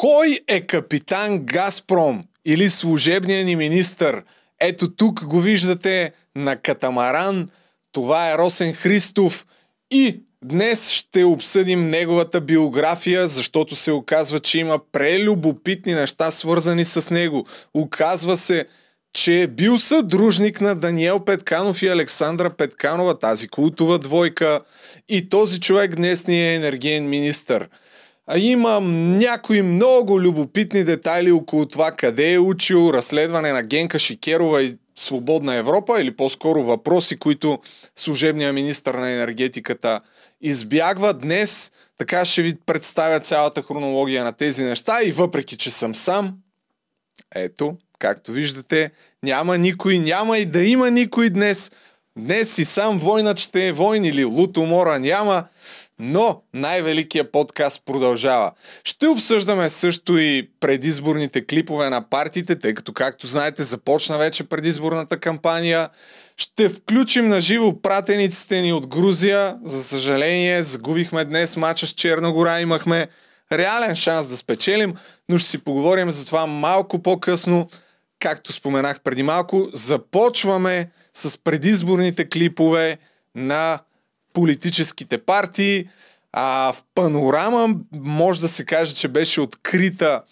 Кой е капитан Газпром или служебният ни министър? Ето тук го виждате на катамаран. Това е Росен Христов и Днес ще обсъдим неговата биография, защото се оказва, че има прелюбопитни неща свързани с него. Оказва се, че е бил съдружник на Даниел Петканов и Александра Петканова, тази култова двойка. И този човек днес ни е енергиен министър. А има някои много любопитни детайли около това къде е учил, разследване на Генка Шикерова и Свободна Европа или по-скоро въпроси, които служебният министр на енергетиката избягва. Днес така ще ви представя цялата хронология на тези неща и въпреки, че съм сам, ето, както виждате, няма никой, няма и да има никой днес. Днес си сам войнат ще е войн или лутомора няма. Но най-великият подкаст продължава. Ще обсъждаме също и предизборните клипове на партиите, тъй като, както знаете, започна вече предизборната кампания. Ще включим на живо пратениците ни от Грузия. За съжаление, загубихме днес мача с Черногора. Имахме реален шанс да спечелим, но ще си поговорим за това малко по-късно. Както споменах преди малко, започваме с предизборните клипове на политическите партии. А в панорама може да се каже, че беше открита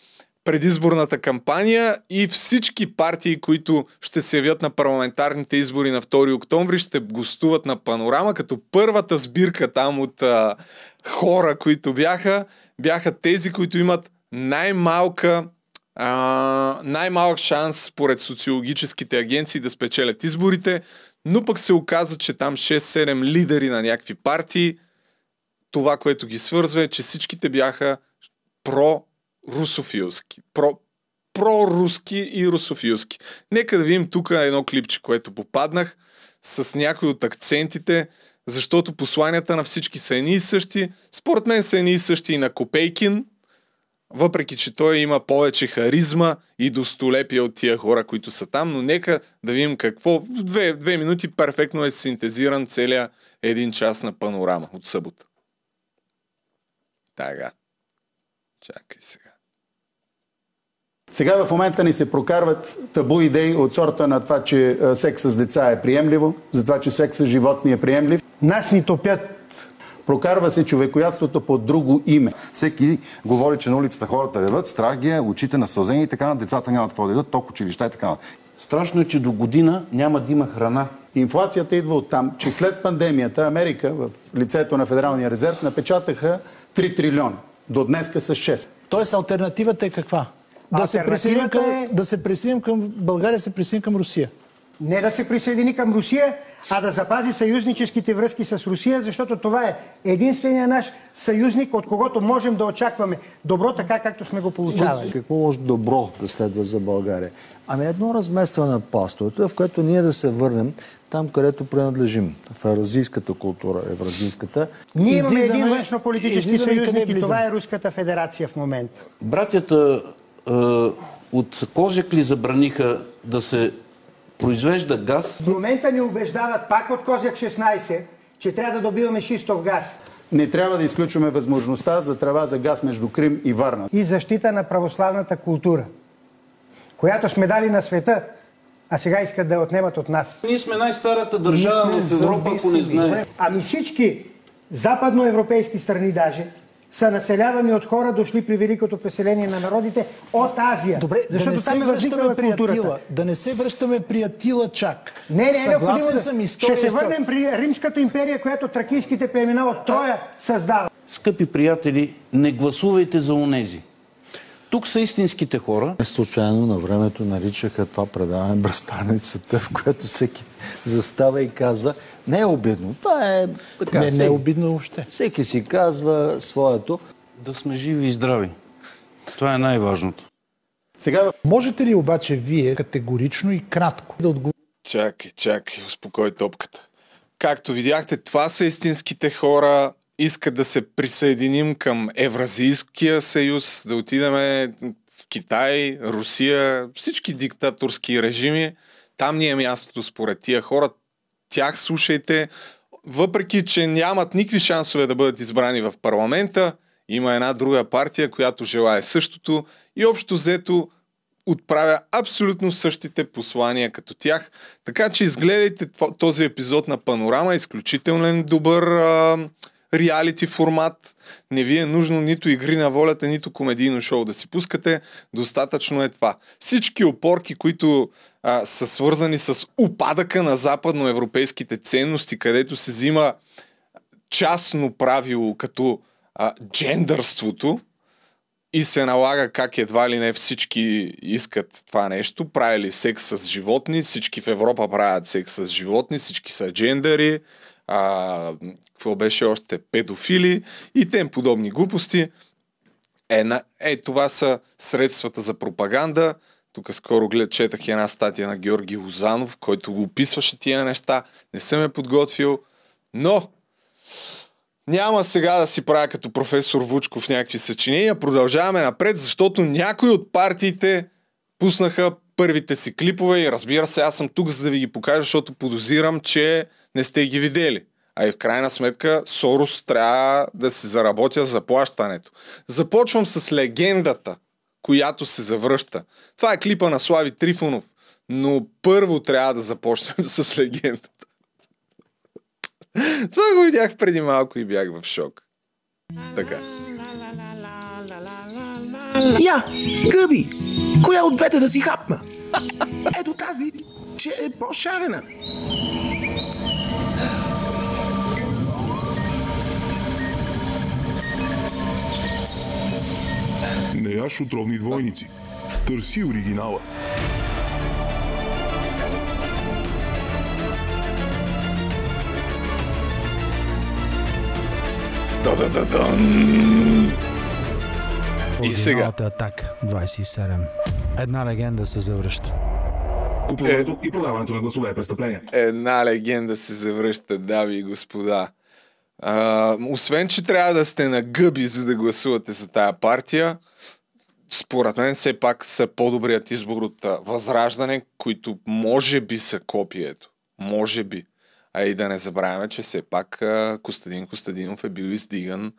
предизборната кампания и всички партии, които ще се явят на парламентарните избори на 2 октомври, ще гостуват на панорама, като първата сбирка там от а, хора, които бяха, бяха тези, които имат най-малка а, най-малък шанс според социологическите агенции да спечелят изборите, но пък се оказа, че там 6-7 лидери на някакви партии, това, което ги свързва е, че всичките бяха про-русофилски. Про, про-руски и русофилски. Нека да видим тук едно клипче, което попаднах с някои от акцентите, защото посланията на всички са едни и същи. Според мен са едни и същи и на Копейкин, въпреки че той има повече харизма и достолепие от тия хора, които са там, но нека да видим какво. В две, две минути перфектно е синтезиран целият един час на панорама от събота. Така. Чакай сега. Сега в момента ни се прокарват табу идеи от сорта на това, че секс с деца е приемливо, за това, че секс с животни е приемлив. Нас ни топят Прокарва се човекоятството под друго име. Всеки говори, че на улицата хората реват, страх ги е, очите на сълзени и така, децата нямат какво да идат, ток училища и така. Страшно е, че до година няма да има храна. Инфлацията идва от там, че след пандемията Америка в лицето на Федералния резерв напечатаха 3 трилиона. До днеска са 6. Тоест альтернативата е каква? Да се, присъединим към, е... да се присъединим към България, се присъединим към Русия. Не да се присъедини към Русия, а да запази съюзническите връзки с Русия, защото това е единствения наш съюзник, от когото можем да очакваме добро, така както сме го получавали. Какво може добро да следва за България? Ами едно разместване на пластовете, в което ние да се върнем там, където принадлежим, в евразийската култура, евразийската. Ние имаме един външно-политически съюзник и това е Руската федерация в момента. Братята е, от Кожекли забраниха да се произвежда газ. В момента ни убеждават пак от Козяк 16, че трябва да добиваме шистов газ. Не трябва да изключваме възможността за трава за газ между Крим и Варна. И защита на православната култура, която сме дали на света, а сега искат да я отнемат от нас. Ние сме най-старата държава в Европа, ако не знае. Ами всички западноевропейски страни даже са населявани от хора, дошли при великото преселение на народите от Азия. Добре, защото да не там е възникнала културата. Да не се връщаме при Атила чак. Не, не, Съгласен не, съм история. Ще се върнем при Римската империя, която тракийските племена от Троя създава. Скъпи приятели, не гласувайте за онези. Тук са истинските хора. Случайно на времето наричаха това предаване бръстаницата, в което всеки застава и казва не е обидно. Това е така. Не, не е обидно въобще. Всеки си казва своето. Да сме живи и здрави. Това е най-важното. Сега... Можете ли обаче вие категорично и кратко да отговорите? Чакай, чакай, успокой топката. Както видяхте, това са истинските хора, искат да се присъединим към Евразийския съюз, да отидем в Китай, Русия, всички диктаторски режими. Там ни е мястото според тия хора. Тях слушайте. Въпреки, че нямат никакви шансове да бъдат избрани в парламента, Има една друга партия, която желая същото и общо взето отправя абсолютно същите послания като тях. Така че изгледайте този епизод на Панорама. Изключителен добър реалити формат. Не ви е нужно нито игри на волята, нито комедийно шоу да си пускате. Достатъчно е това. Всички опорки, които а, са свързани с упадъка на западноевропейските ценности, където се взима частно правило като а, джендърството, и се налага как едва ли не всички искат това нещо. Правили секс с животни, всички в Европа правят секс с животни, всички са джендери, а, какво беше още, педофили и тем подобни глупости. Е, на, е, това са средствата за пропаганда. Тук скоро глед, четах една статия на Георги Лозанов, който го описваше тия неща. Не съм е подготвил, но няма сега да си правя като професор Вучков някакви съчинения. Продължаваме напред, защото някои от партиите пуснаха първите си клипове и разбира се, аз съм тук за да ви ги покажа, защото подозирам, че не сте ги видели. А и в крайна сметка Сорос трябва да се заработя за плащането. Започвам с легендата, която се завръща. Това е клипа на Слави Трифонов, но първо трябва да започнем с легендата. Това го видях преди малко и бях в шок. Така. Я, гъби! Коя от двете да си хапна? Ето тази, че е по-шарена. Не яш отровни двойници. Търси оригинала. И сега. атака 27. Една легенда се завръща. Купуването е, и продаването на гласове е престъпление. Една легенда се завръща, дами и господа. Освен, че трябва да сте на гъби, за да гласувате за тая партия, според мен все пак са по-добрият избор от Възраждане, които може би са копието. Може би. А и да не забравяме, че все пак Костадин Костадинов е бил издиган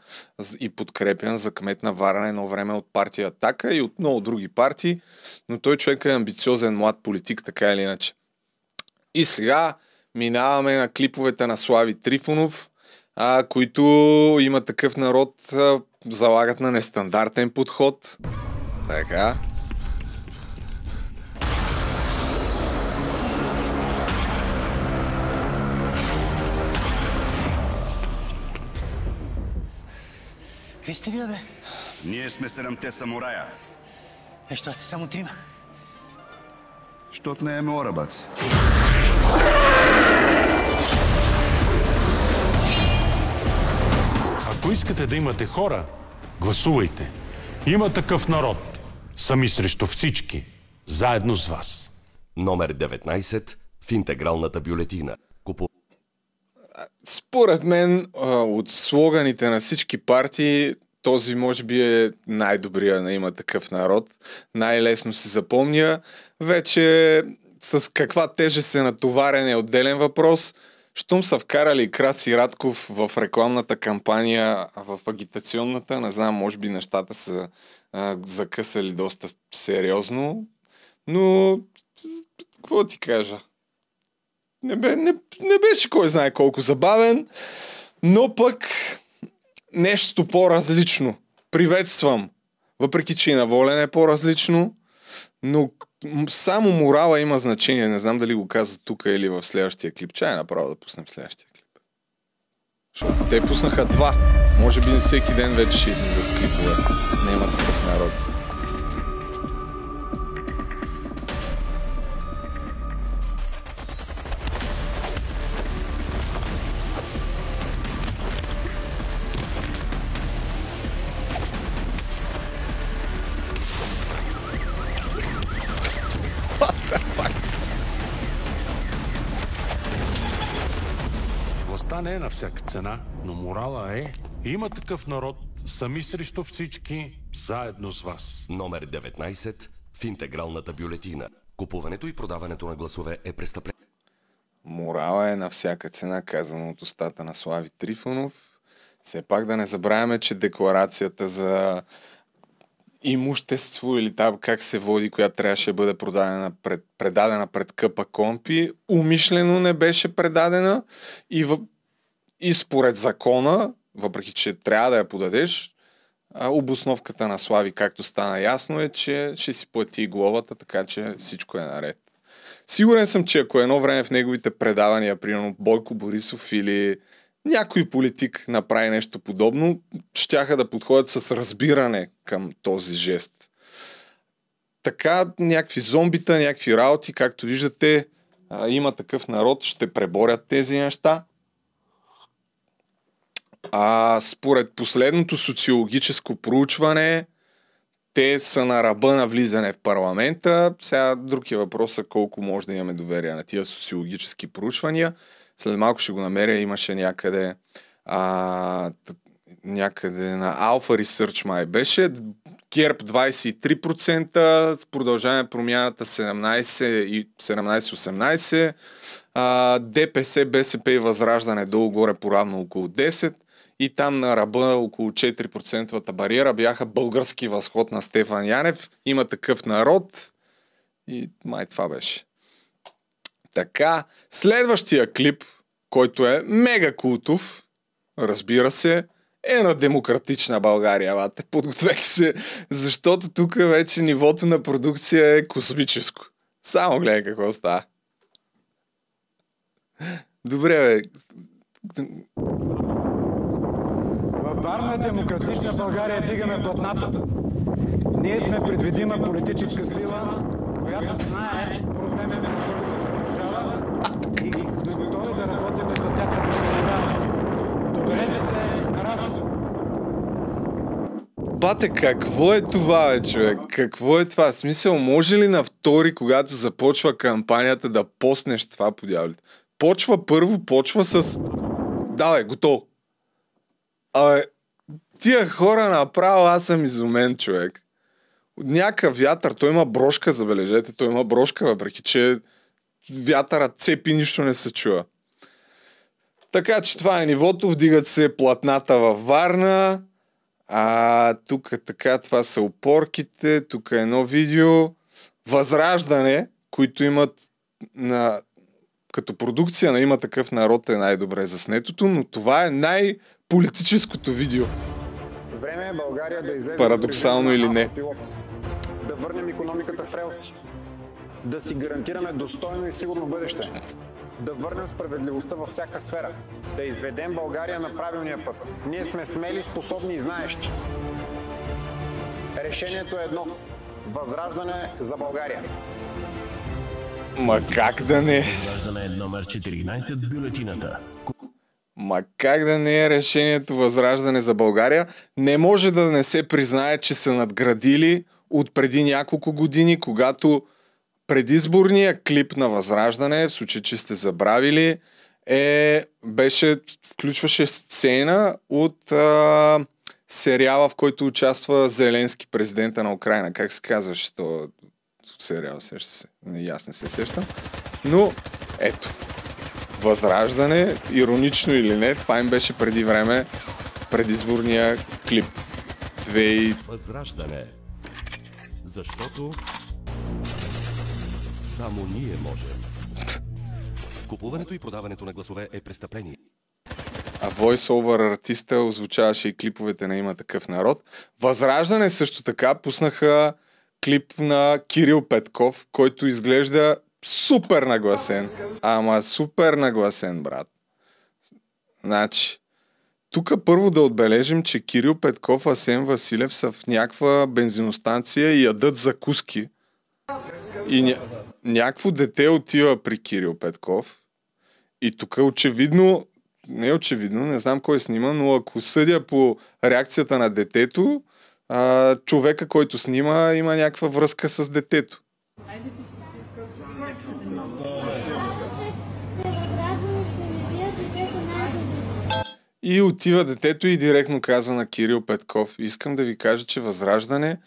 и подкрепен за кмет на Варна едно време от партия Атака и от много други партии, но той човек е амбициозен млад политик, така или иначе. И сега минаваме на клиповете на Слави Трифонов, а, които има такъв народ, а, залагат на нестандартен подход. Така. Какви сте вие, бе? Ние сме седемте самурая. Е, що сте само трима? Щот не е мора, бац. Ако искате да имате хора, гласувайте. Има такъв народ. Сами срещу всички. Заедно с вас. Номер 19 в интегралната бюлетина. Купу... Според мен от слоганите на всички партии този може би е най-добрия на има такъв народ. Най-лесно се запомня. Вече с каква тежест е натоварен е отделен въпрос. Щом са вкарали Краси Радков в рекламната кампания, в агитационната, не знам, може би нещата са а, закъсали доста сериозно, но какво ти кажа? Не, бе, не, не беше кой знае колко забавен, но пък нещо по-различно. Приветствам. Въпреки, че и на волен е по-различно, но само морала има значение. Не знам дали го каза тук или в следващия клип. Чай направо да пуснем следващия клип. Защото те пуснаха два. Може би всеки ден вече ще излизат клипове. Не има такъв народ. На всяка цена, но морала е. Има такъв народ, сами срещу всички, заедно с вас. Номер 19 в интегралната бюлетина. Купуването и продаването на гласове е престъпление. Морала е на всяка цена, казано от устата на Слави Трифонов. Все пак да не забравяме, че декларацията за имущество или там как се води, която трябваше да бъде продадена пред, предадена пред Къпа Компи, умишлено не беше предадена и, в, и според закона, въпреки че трябва да я подадеш, обосновката на Слави, както стана ясно, е, че ще си плати главата, така че всичко е наред. Сигурен съм, че ако едно време в неговите предавания, примерно Бойко Борисов или някой политик направи нещо подобно, щяха да подходят с разбиране към този жест. Така, някакви зомбита, някакви работи, както виждате, има такъв народ, ще преборят тези неща. А според последното социологическо проучване, те са на ръба на влизане в парламента. Сега друг е въпросът колко може да имаме доверие на тия социологически проучвания. След малко ще го намеря, имаше някъде а, някъде на Alpha Research май беше. Керп 23%, продължаване промяната 17 и 17-18, а, ДПС, БСП и Възраждане долу-горе поравно около 10 и там на ръба около 4% бариера бяха български възход на Стефан Янев. Има такъв народ и май това беше. Така, следващия клип, който е мега култов, разбира се, е на демократична България. Лате, подгответе се, защото тук вече нивото на продукция е космическо. Само гледай какво става. Добре, бе. В Варна демократична България дигаме платната. Ние сме предвидима политическа сила, която знае проблемите на българската държава и сме готови да работим за тяхната преодоляване. Доверете се на разум. Бате, какво е това, бе, човек? Какво е това? Смисъл, може ли на втори, когато започва кампанията, да поснеш това по дяволите? Почва първо, почва с... Давай, готово. Абе, тия хора направо, аз съм изумен, човек. От някакъв вятър, той има брошка, забележете, той има брошка, въпреки че вятъра цепи, нищо не се чува. Така че това е нивото, вдигат се платната във Варна, а тук така, това са опорките, тук е едно видео, Възраждане, които имат на, като продукция на има такъв народ е най-добре заснетото, но това е най-политическото видео. Време е България да излезе Парадоксално или не. автопилот. Да върнем економиката в релси. Да си гарантираме достойно и сигурно бъдеще. Да върнем справедливостта във всяка сфера. Да изведем България на правилния път. Ние сме смели, способни и знаещи. Решението е едно. Възраждане за България. Ма как да не? Възраждане е номер 14 в бюлетината. Ма как да не е решението Възраждане за България? Не може да не се признае, че са надградили от преди няколко години, когато предизборния клип на Възраждане, в случай, че сте забравили, е, беше, включваше сцена от а, сериала, в който участва Зеленски, президента на Украина. Как се казваше то сериал? Сеща се. Аз се сещам. Но, ето. Възраждане, иронично или не, това им беше преди време предизборния клип. Две и... Възраждане. Защото само ние можем. Купуването и продаването на гласове е престъпление. А voice-over артиста озвучаваше и клиповете на Има такъв народ. Възраждане също така пуснаха клип на Кирил Петков, който изглежда супер нагласен. Ама супер нагласен, брат. Значи, тук първо да отбележим, че Кирил Петков, Асен Василев са в някаква бензиностанция и ядат закуски. И ня... някакво дете отива при Кирил Петков. И тук очевидно, не очевидно, не знам кой снима, но ако съдя по реакцията на детето, а, човека, който снима, има някаква връзка с детето. И отива детето и директно каза на Кирил Петков, искам да ви кажа, че Възраждане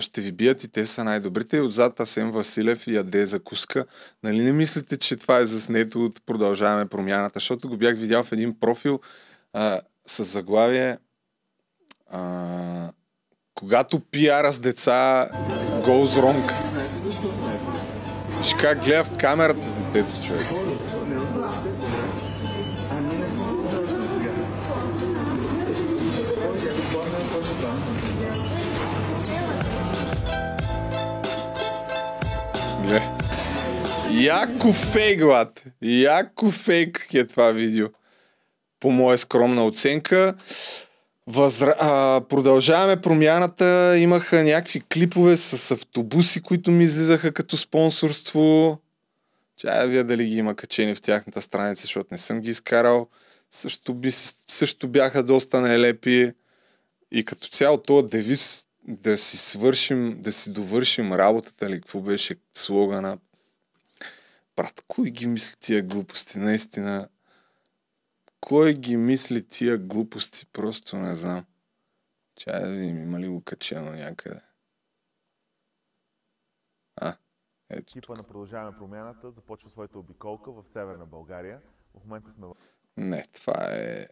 ще ви бият и те са най-добрите. И отзад Асен Василев и яде закуска. Нали не мислите, че това е заснето от Продължаваме промяната, защото го бях видял в един профил. А, с заглавие а, Когато пиара с деца goes wrong. Виж как гледа в камерата детето, човек. Гле. Яко фейк, лад. Яко фейк е това видео. По моя скромна оценка. Възра... А, продължаваме промяната. Имаха някакви клипове с автобуси, които ми излизаха като спонсорство. Чая да видя дали ги има качени в тяхната страница, защото не съм ги изкарал. Също, би, също бяха доста нелепи. И като цяло този девиз да си свършим, да си довършим работата ли, какво беше слогана. Брат, кой ги мисли тия глупости? Наистина, кой ги мисли тия глупости? Просто не знам. Чай да видим, има ли го качено някъде. А, ето. Екипа на Продължаваме промяната започва своята обиколка в Северна България. В момента сме. Не, това е...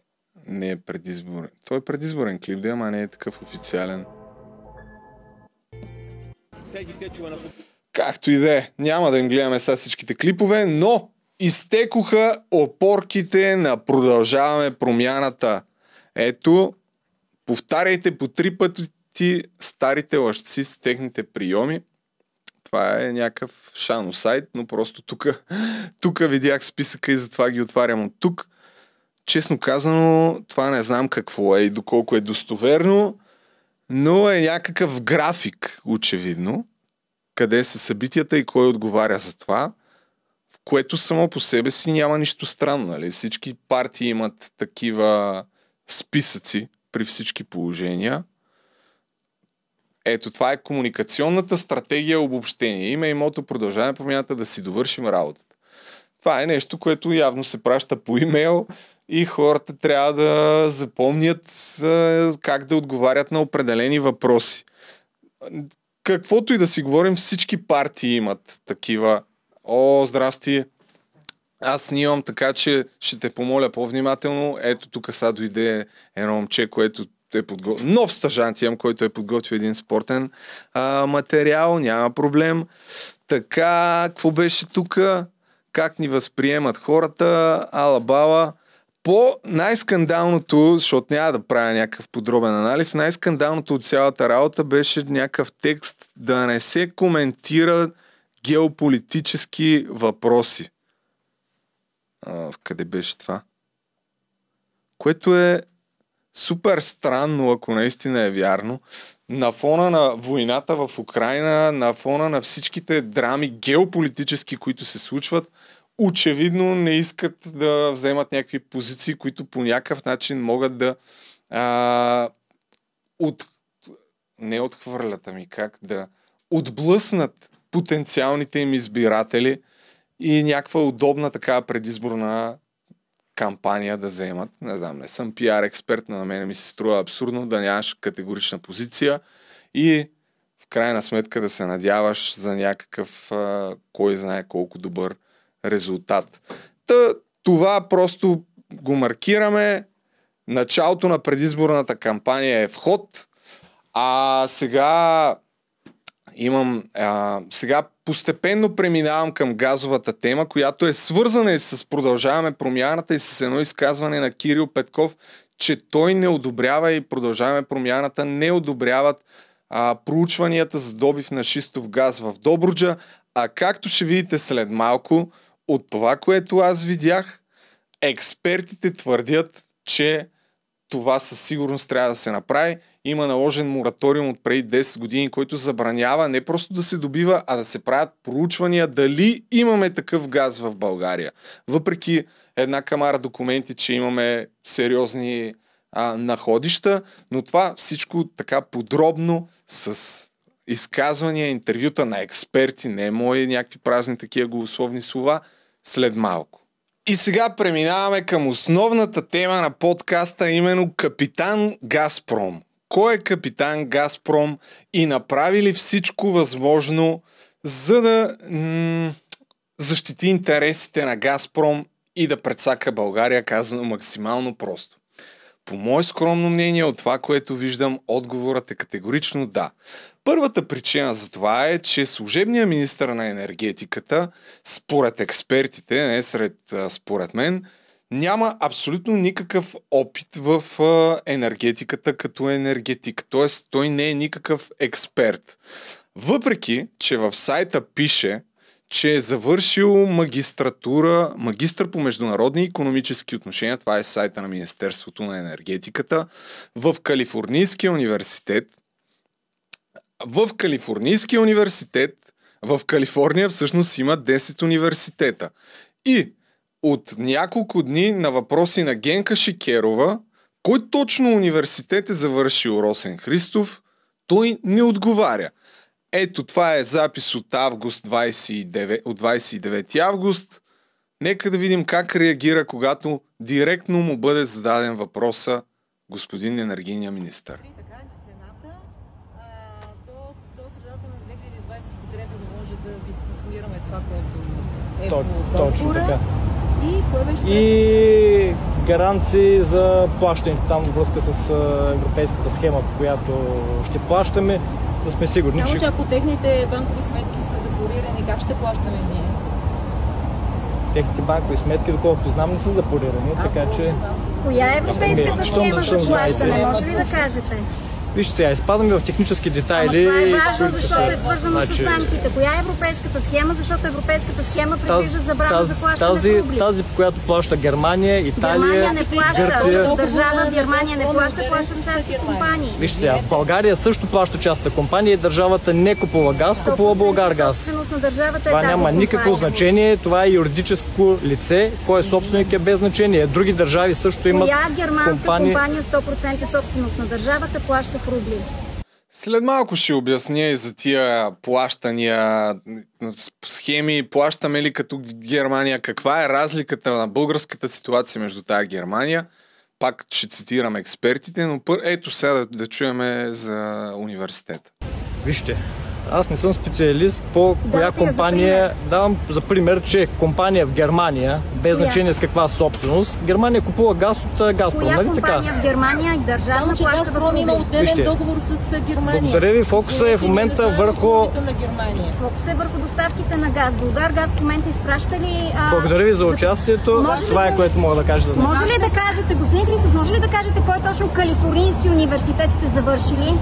Не е предизборен. Той е предизборен клип, да, ама не е такъв официален. Тези течове на Както и да е, няма да им гледаме сега всичките клипове, но изтекоха опорките на Продължаваме промяната. Ето, повтаряйте по три пъти старите лъжци с техните приеми. Това е някакъв шано сайт, но просто тук, тук видях списъка и затова ги отварям от тук. Честно казано, това не знам какво е и доколко е достоверно, но е някакъв график, очевидно, къде са събитията и кой отговаря за това, в което само по себе си няма нищо странно. Нали? Всички партии имат такива списъци при всички положения. Ето, това е комуникационната стратегия обобщение. Има и мото продължаване промяната да си довършим работата. Това е нещо, което явно се праща по имейл и хората трябва да запомнят как да отговарят на определени въпроси. Каквото и да си говорим, всички партии имат такива. О, здрасти! Аз снимам така, че ще те помоля по-внимателно. Ето тук сега дойде едно момче, което е подготвил. Нов стажант имам, който е подготвил един спортен а, материал. Няма проблем. Така, какво беше тук? Как ни възприемат хората? Ала бала. По най-скандалното, защото няма да правя някакъв подробен анализ, най-скандалното от цялата работа беше някакъв текст да не се коментира геополитически въпроси. А, къде беше това? Което е супер странно, ако наистина е вярно. На фона на войната в Украина, на фона на всичките драми геополитически, които се случват, очевидно не искат да вземат някакви позиции, които по някакъв начин могат да а, от, не отхвърлят, ами как да отблъснат потенциалните им избиратели и някаква удобна такава предизборна кампания да вземат. Не знам, не съм пиар експерт, но на мен ми се струва абсурдно да нямаш категорична позиция и в крайна сметка да се надяваш за някакъв а, кой знае колко добър резултат. Та, това просто го маркираме. Началото на предизборната кампания е вход. А сега имам. А, сега постепенно преминавам към газовата тема, която е свързана и с продължаваме промяната и с едно изказване на Кирил Петков, че той не одобрява и продължаваме промяната, не одобряват а, проучванията за добив на шистов газ в Добруджа, а както ще видите след малко, от това, което аз видях, експертите твърдят, че това със сигурност трябва да се направи. Има наложен мораториум от преди 10 години, който забранява не просто да се добива, а да се правят проучвания дали имаме такъв газ в България. Въпреки една камара документи, че имаме сериозни а, находища, но това всичко така подробно с изказвания, интервюта на експерти, не мои някакви празни такива голословни слова, след малко. И сега преминаваме към основната тема на подкаста, именно Капитан Газпром. Кой е Капитан Газпром и направи ли всичко възможно, за да м- защити интересите на Газпром и да предсака България, казано максимално просто. По мое скромно мнение, от това, което виждам, отговорът е категорично да. Първата причина за това е, че служебният министр на енергетиката, според експертите, не сред според мен, няма абсолютно никакъв опит в енергетиката като енергетик. Тоест, той не е никакъв експерт. Въпреки, че в сайта пише, че е завършил магистратура, магистър по международни економически отношения, това е сайта на Министерството на енергетиката, в Калифорнийския университет. В Калифорнийския университет в Калифорния всъщност има 10 университета. И от няколко дни на въпроси на Генка Шикерова, кой точно университет е завършил Росен Христов, той не отговаря. Ето това е запис от август 29, от 29 август. Нека да видим как реагира, когато директно му бъде зададен въпроса господин енергийния министър. е Точно така. И гаранции за плащането там във връзка с европейската схема, по която ще плащаме да сме сигурни, Само, че... ако техните банкови сметки са запорирани, как ще плащаме ние? Техните банкови сметки, доколкото знам, не са запорирани, така че... Коя е европейската схема за плащане? Може ли да кажете? Вижте сега, изпадаме в технически детайли. Ама това е важно, защото е свързано значи... с санкциите. Коя е европейската схема? Защото европейската схема предвижда забрана за плащане тази, в рубли. Тази, по която плаща Германия, Италия, Германия не плаща. Гърция. Държава Германия не плаща, плащат частни компании. Вижте сега, България също плаща частна компания и държавата не купува газ, купува Българ газ. държавата това е няма никакво значение. Това е юридическо лице. Кой е собственик е без значение. Други държави също имат Коя германска компания 100% собственост на държавата плаща рубли? След малко ще обясня и за тия плащания, схеми, плащаме ли като Германия, каква е разликата на българската ситуация между тая Германия. Пак ще цитирам експертите, но пър... ето сега да, да чуеме за университета. Вижте, аз не съм специалист по коя компания. Давам за пример, че компания в Германия, без значение с каква собственост, Германия купува газ от Газпром, Коя нали компания така? в Германия и държавна Само, че плаща Газпром има отделен Вижте, договор с Германия. Благодаря ви. Фокуса е в момента върху... Фокус е върху доставките на газ. Българ газ в момента изпраща ли... А... Благодаря ви за участието. Може ли Това да- е което мога да кажа. За Може ли да кажете, господин Христов, може ли да кажете кой точно Калифорнийски университет сте завършили?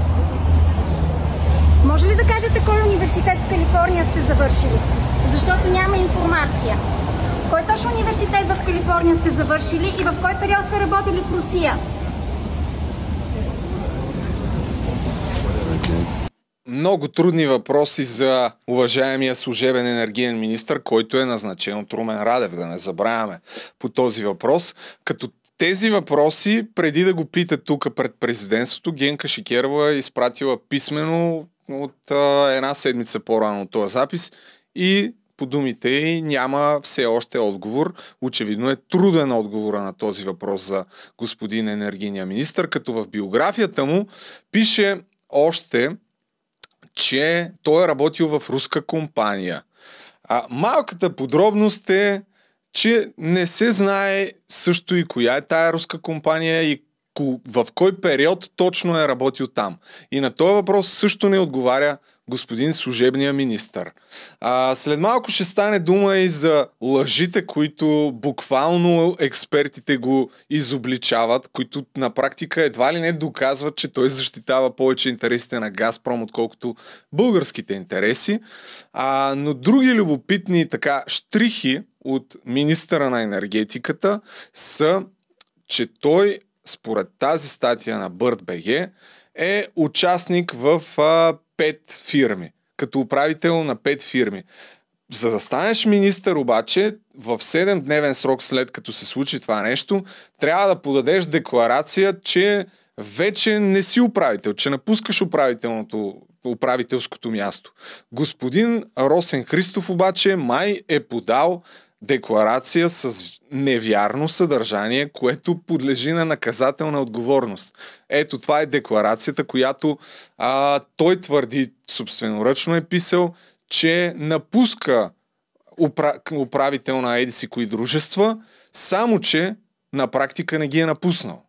Може ли да кажете кой университет в Калифорния сте завършили? Защото няма информация. Кой точно университет в Калифорния сте завършили и в кой период сте работили в Русия? Много трудни въпроси за уважаемия служебен енергиен министр, който е назначен от Румен Радев, да не забравяме по този въпрос. Като тези въпроси, преди да го пита тук пред президентството, Генка Шикерова е изпратила писмено от а, една седмица по-рано от този запис и по думите й няма все още отговор. Очевидно е труден отговора на този въпрос за господин енергийния министр, като в биографията му пише още, че той е работил в руска компания. А малката подробност е, че не се знае също и коя е тая руска компания и в кой период точно е работил там. И на този въпрос също не отговаря господин служебния министър. А, след малко ще стане дума и за лъжите, които буквално експертите го изобличават, които на практика едва ли не доказват, че той защитава повече интересите на Газпром, отколкото българските интереси. А, но други любопитни така штрихи от министъра на енергетиката са, че той според тази статия на BirdBG, е участник в а, пет фирми, като управител на пет фирми. За да станеш министър обаче, в 7-дневен срок след като се случи това нещо, трябва да подадеш декларация, че вече не си управител, че напускаш управителното управителското място. Господин Росен Христов обаче май е подал декларация с невярно съдържание, което подлежи на наказателна отговорност. Ето това е декларацията, която а, той твърди, собственоръчно е писал, че напуска упра... управител на еди си кои дружества, само че на практика не ги е напуснал.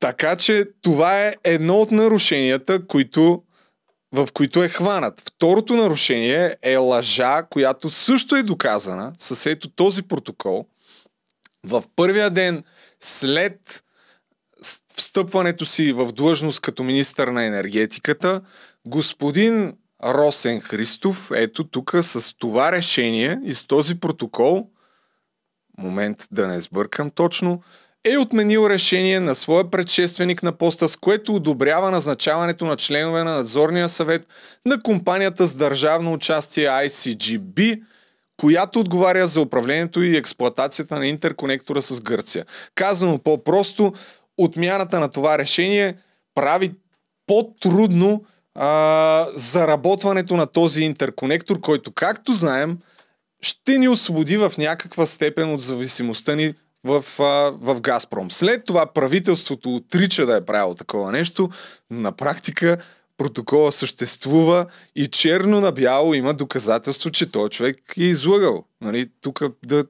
Така че това е едно от нарушенията, които, в които е хванат. Второто нарушение е лъжа, която също е доказана с ето този протокол. В първия ден след встъпването си в длъжност като министър на енергетиката, господин Росен Христов, ето тук с това решение и с този протокол, момент да не сбъркам точно, е отменил решение на своя предшественик на поста, с което одобрява назначаването на членове на надзорния съвет на компанията с държавно участие ICGB, която отговаря за управлението и експлоатацията на интерконектора с Гърция. Казано по-просто, отмяната на това решение прави по-трудно а, заработването на този интерконектор, който, както знаем, ще ни освободи в някаква степен от зависимостта ни в, в Газпром. След това правителството отрича да е правило такова нещо, на практика протокола съществува и черно на бяло има доказателство, че този човек е излагал. Нали, тук да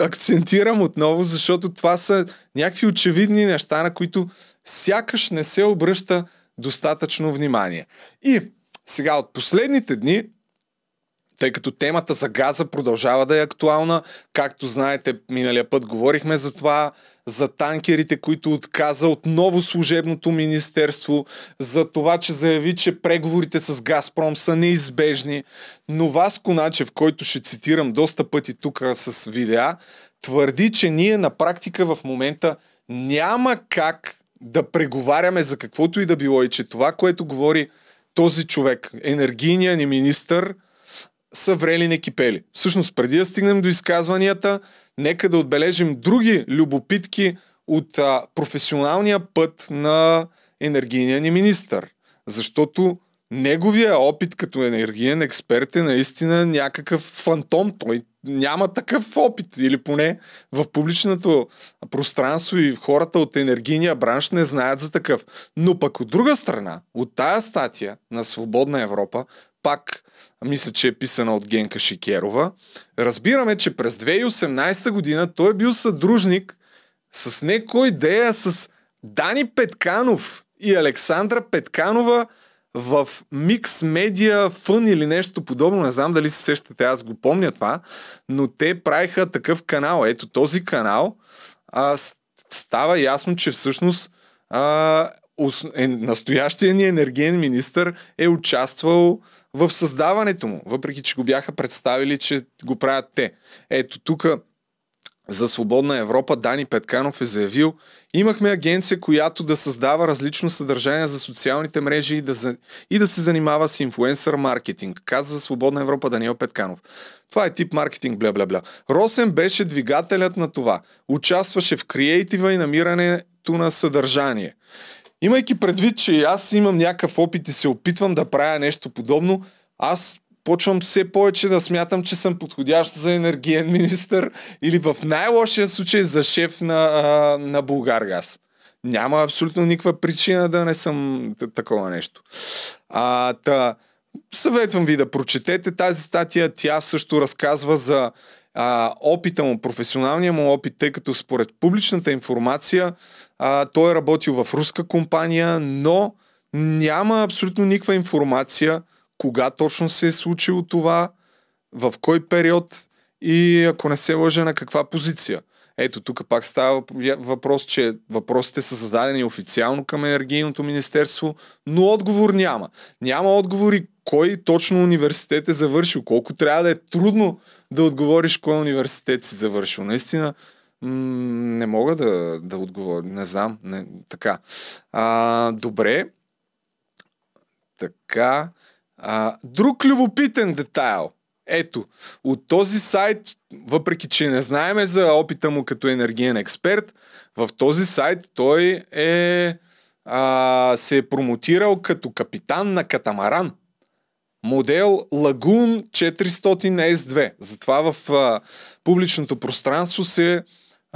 акцентирам отново, защото това са някакви очевидни неща, на които сякаш не се обръща достатъчно внимание. И сега от последните дни тъй като темата за газа продължава да е актуална. Както знаете, миналия път говорихме за това, за танкерите, които отказа отново служебното министерство, за това, че заяви, че преговорите с Газпром са неизбежни. Но Васко Начев, който ще цитирам доста пъти тук с видеа, твърди, че ние на практика в момента няма как да преговаряме за каквото и да било и че това, което говори този човек, енергийният ни министър, са врели не кипели. Всъщност, преди да стигнем до изказванията, нека да отбележим други любопитки от а, професионалния път на енергийния ни министър. Защото неговия опит като енергиен експерт е наистина някакъв фантом. Той няма такъв опит, или поне в публичното пространство и хората от енергийния бранш не знаят за такъв. Но пък от друга страна, от тая статия на Свободна Европа, пак мисля, че е писана от Генка Шикерова, разбираме, че през 2018 година той е бил съдружник с некой идея с Дани Петканов и Александра Петканова в Микс Медиа Фън или нещо подобно. Не знам дали се сещате, аз го помня това, но те правиха такъв канал. Ето този канал а, става ясно, че всъщност а, е, настоящия ни енергиен министр е участвал в създаването му, въпреки че го бяха представили, че го правят те. Ето тук за Свободна Европа Дани Петканов е заявил, имахме агенция, която да създава различно съдържание за социалните мрежи и да, за... и да се занимава с инфлуенсър маркетинг, каза за Свободна Европа Даниел Петканов. Това е тип маркетинг, бля, бля, бля. Росен беше двигателят на това. Участваше в креатива и намирането на съдържание. Имайки предвид, че аз имам някакъв опит и се опитвам да правя нещо подобно, аз почвам все повече да смятам, че съм подходящ за енергиен министр или в най-лошия случай за шеф на, на Булгаргаз. Няма абсолютно никаква причина да не съм такова нещо. А, та, съветвам ви да прочетете тази статия. Тя също разказва за а, опита му, професионалния му опит, тъй като според публичната информация а, той е работил в руска компания, но няма абсолютно никаква информация кога точно се е случило това, в кой период и ако не се лъжа на каква позиция. Ето, тук пак става въпрос, че въпросите са зададени официално към Енергийното министерство, но отговор няма. Няма отговори кой точно университет е завършил, колко трябва да е трудно да отговориш кой университет си завършил. Наистина, не мога да, да отговоря, не знам, не, така. А, добре, така. А, друг любопитен детайл. Ето, от този сайт, въпреки че не знаеме за опита му като енергиен експерт, в този сайт той е а, се е промотирал като капитан на катамаран. Модел Lagoon 400 S2. Затова в а, публичното пространство се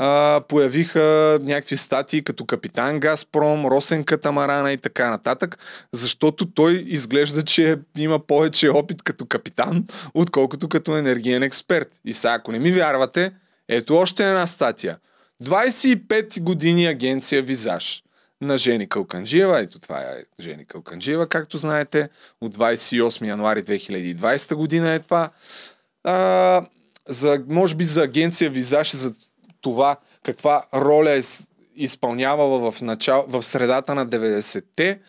а, появиха някакви статии като Капитан Газпром, Росен Катамарана и така нататък, защото той изглежда, че има повече опит като капитан, отколкото като енергиен експерт. И сега, ако не ми вярвате, ето още една статия. 25 години агенция Визаж на Жени Калканджиева. Ето това е Жени Калканджиева, както знаете. От 28 януари 2020 година е това. А, за, може би за агенция Визаж за това каква роля е изпълнявала в, начало, в средата на 90-те.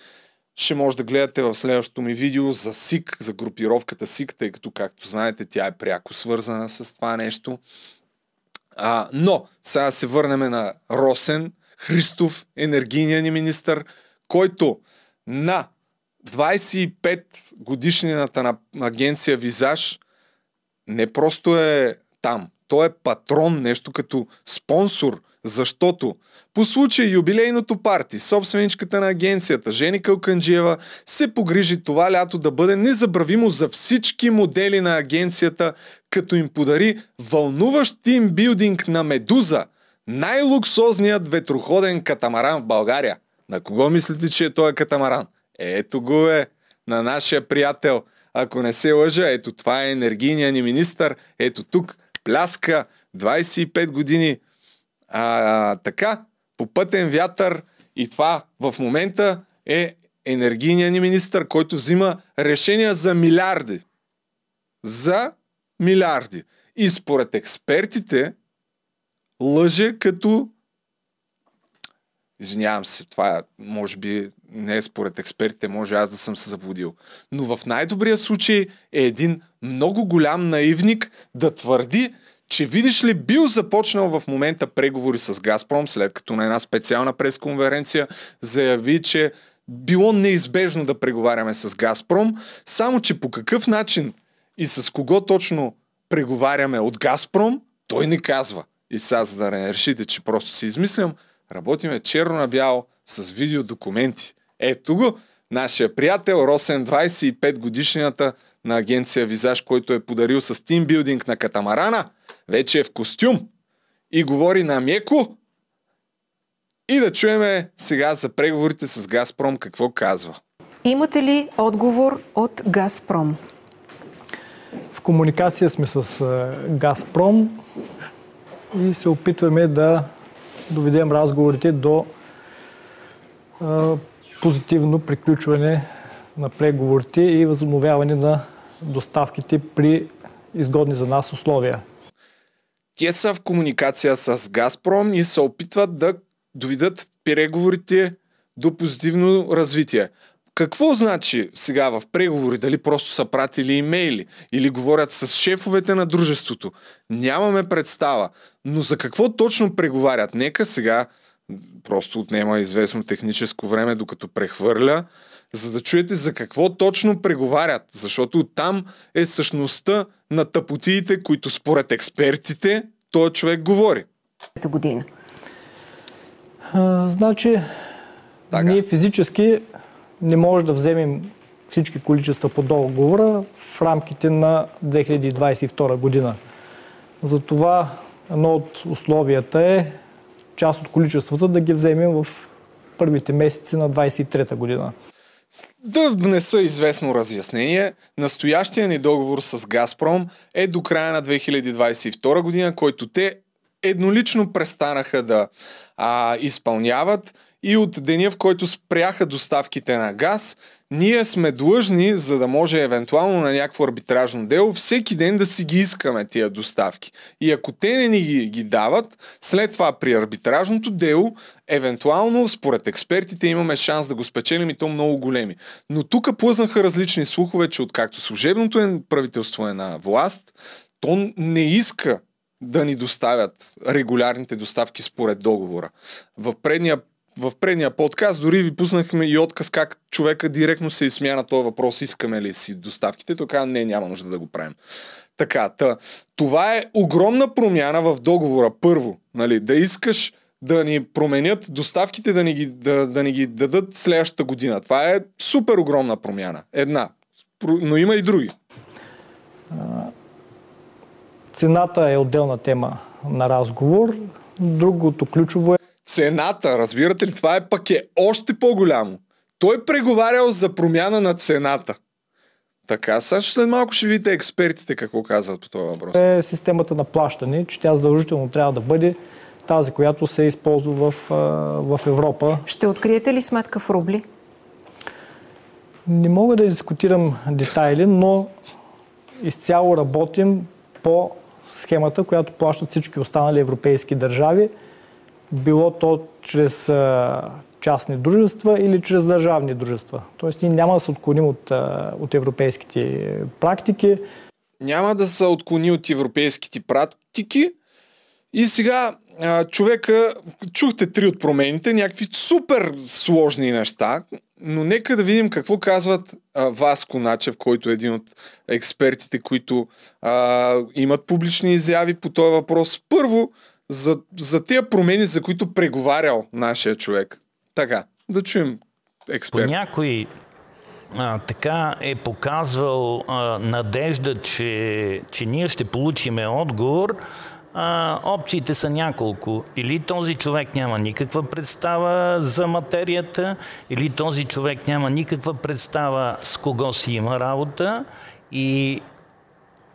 Ще може да гледате в следващото ми видео за СИК, за групировката СИК, тъй като, както знаете, тя е пряко свързана с това нещо. А, но, сега се върнем на Росен Христов, енергийният ни министр, който на 25 годишнината на агенция Визаж не просто е там, той е патрон, нещо като спонсор, защото по случай юбилейното парти, собственичката на агенцията Жени Калканджиева се погрижи това лято да бъде незабравимо за всички модели на агенцията, като им подари вълнуващ тимбилдинг на Медуза, най-луксозният ветроходен катамаран в България. На кого мислите, че е този катамаран? Ето го е, на нашия приятел. Ако не се лъжа, ето това е енергийният ни министър. Ето тук, пляска, 25 години. А, така, по пътен вятър и това в момента е енергийният ни министър, който взима решения за милиарди. За милиарди. И според експертите лъже като Извинявам се, това може би не е според експертите, може аз да съм се заблудил. Но в най-добрия случай е един много голям наивник да твърди, че видиш ли бил започнал в момента преговори с Газпром, след като на една специална пресконференция заяви, че било неизбежно да преговаряме с Газпром, само че по какъв начин и с кого точно преговаряме от Газпром, той не казва. И сега, за да не решите, че просто си измислям, работиме черно на бяло с видеодокументи. Ето го, нашия приятел Росен 25 годишнината на агенция Визаж, който е подарил с тимбилдинг на катамарана, вече е в костюм и говори на меко. И да чуеме сега за преговорите с Газпром какво казва. Имате ли отговор от Газпром? В комуникация сме с Газпром и се опитваме да доведем разговорите до а, позитивно приключване на преговорите и възобновяване на доставките при изгодни за нас условия. Те са в комуникация с Газпром и се опитват да доведат преговорите до позитивно развитие. Какво значи сега в преговори? Дали просто са пратили имейли или говорят с шефовете на дружеството? Нямаме представа. Но за какво точно преговарят? Нека сега просто отнема известно техническо време, докато прехвърля, за да чуете за какво точно преговарят. Защото там е същността на тъпотиите, които според експертите този човек говори. година. А, значи, така. ние физически не може да вземем всички количества по договора в рамките на 2022 година. Затова едно от условията е част от количествата да ги вземем в първите месеци на 2023 година. Да внеса известно разяснение. Настоящия ни договор с Газпром е до края на 2022 година, който те еднолично престанаха да а, изпълняват и от деня, в който спряха доставките на газ, ние сме длъжни, за да може евентуално на някакво арбитражно дело, всеки ден да си ги искаме тия доставки. И ако те не ни ги, ги дават, след това при арбитражното дело, евентуално, според експертите, имаме шанс да го спечелим и то много големи. Но тук плъзнаха различни слухове, че откакто служебното е правителство е на власт, то не иска да ни доставят регулярните доставки според договора. В предния в предния подкаст дори ви пуснахме и отказ как човека директно се изсмя на този въпрос, искаме ли си доставките. Той не, няма нужда да го правим. Така, та, това е огромна промяна в договора. Първо, нали, да искаш да ни променят доставките, да ни ги, да, да ни ги дадат следващата година. Това е супер огромна промяна. Една. Но има и други. Цената е отделна тема на разговор. Другото ключово е цената, разбирате ли, това е пък е още по-голямо. Той преговарял за промяна на цената. Така, сега след малко ще видите експертите какво казват по този въпрос. Е системата на плащане, че тя задължително трябва да бъде тази, която се използва в, в Европа. Ще откриете ли сметка в рубли? Не мога да дискутирам детайли, но изцяло работим по схемата, която плащат всички останали европейски държави, било то чрез частни дружества или чрез държавни дружества. Тоест ние няма да се отклоним от, от европейските практики. Няма да се отклони от европейските практики. И сега човека, чухте три от промените, някакви супер сложни неща, но нека да видим какво казват Васко Начев, който е един от експертите, които а, имат публични изяви по този въпрос. Първо, за, за тези промени, за които преговарял нашия човек. Така, да чуем експерт. По някой а, така е показвал а, надежда, че, че ние ще получиме отговор, а, опциите са няколко. Или този човек няма никаква представа за материята, или този човек няма никаква представа с кого си има работа, и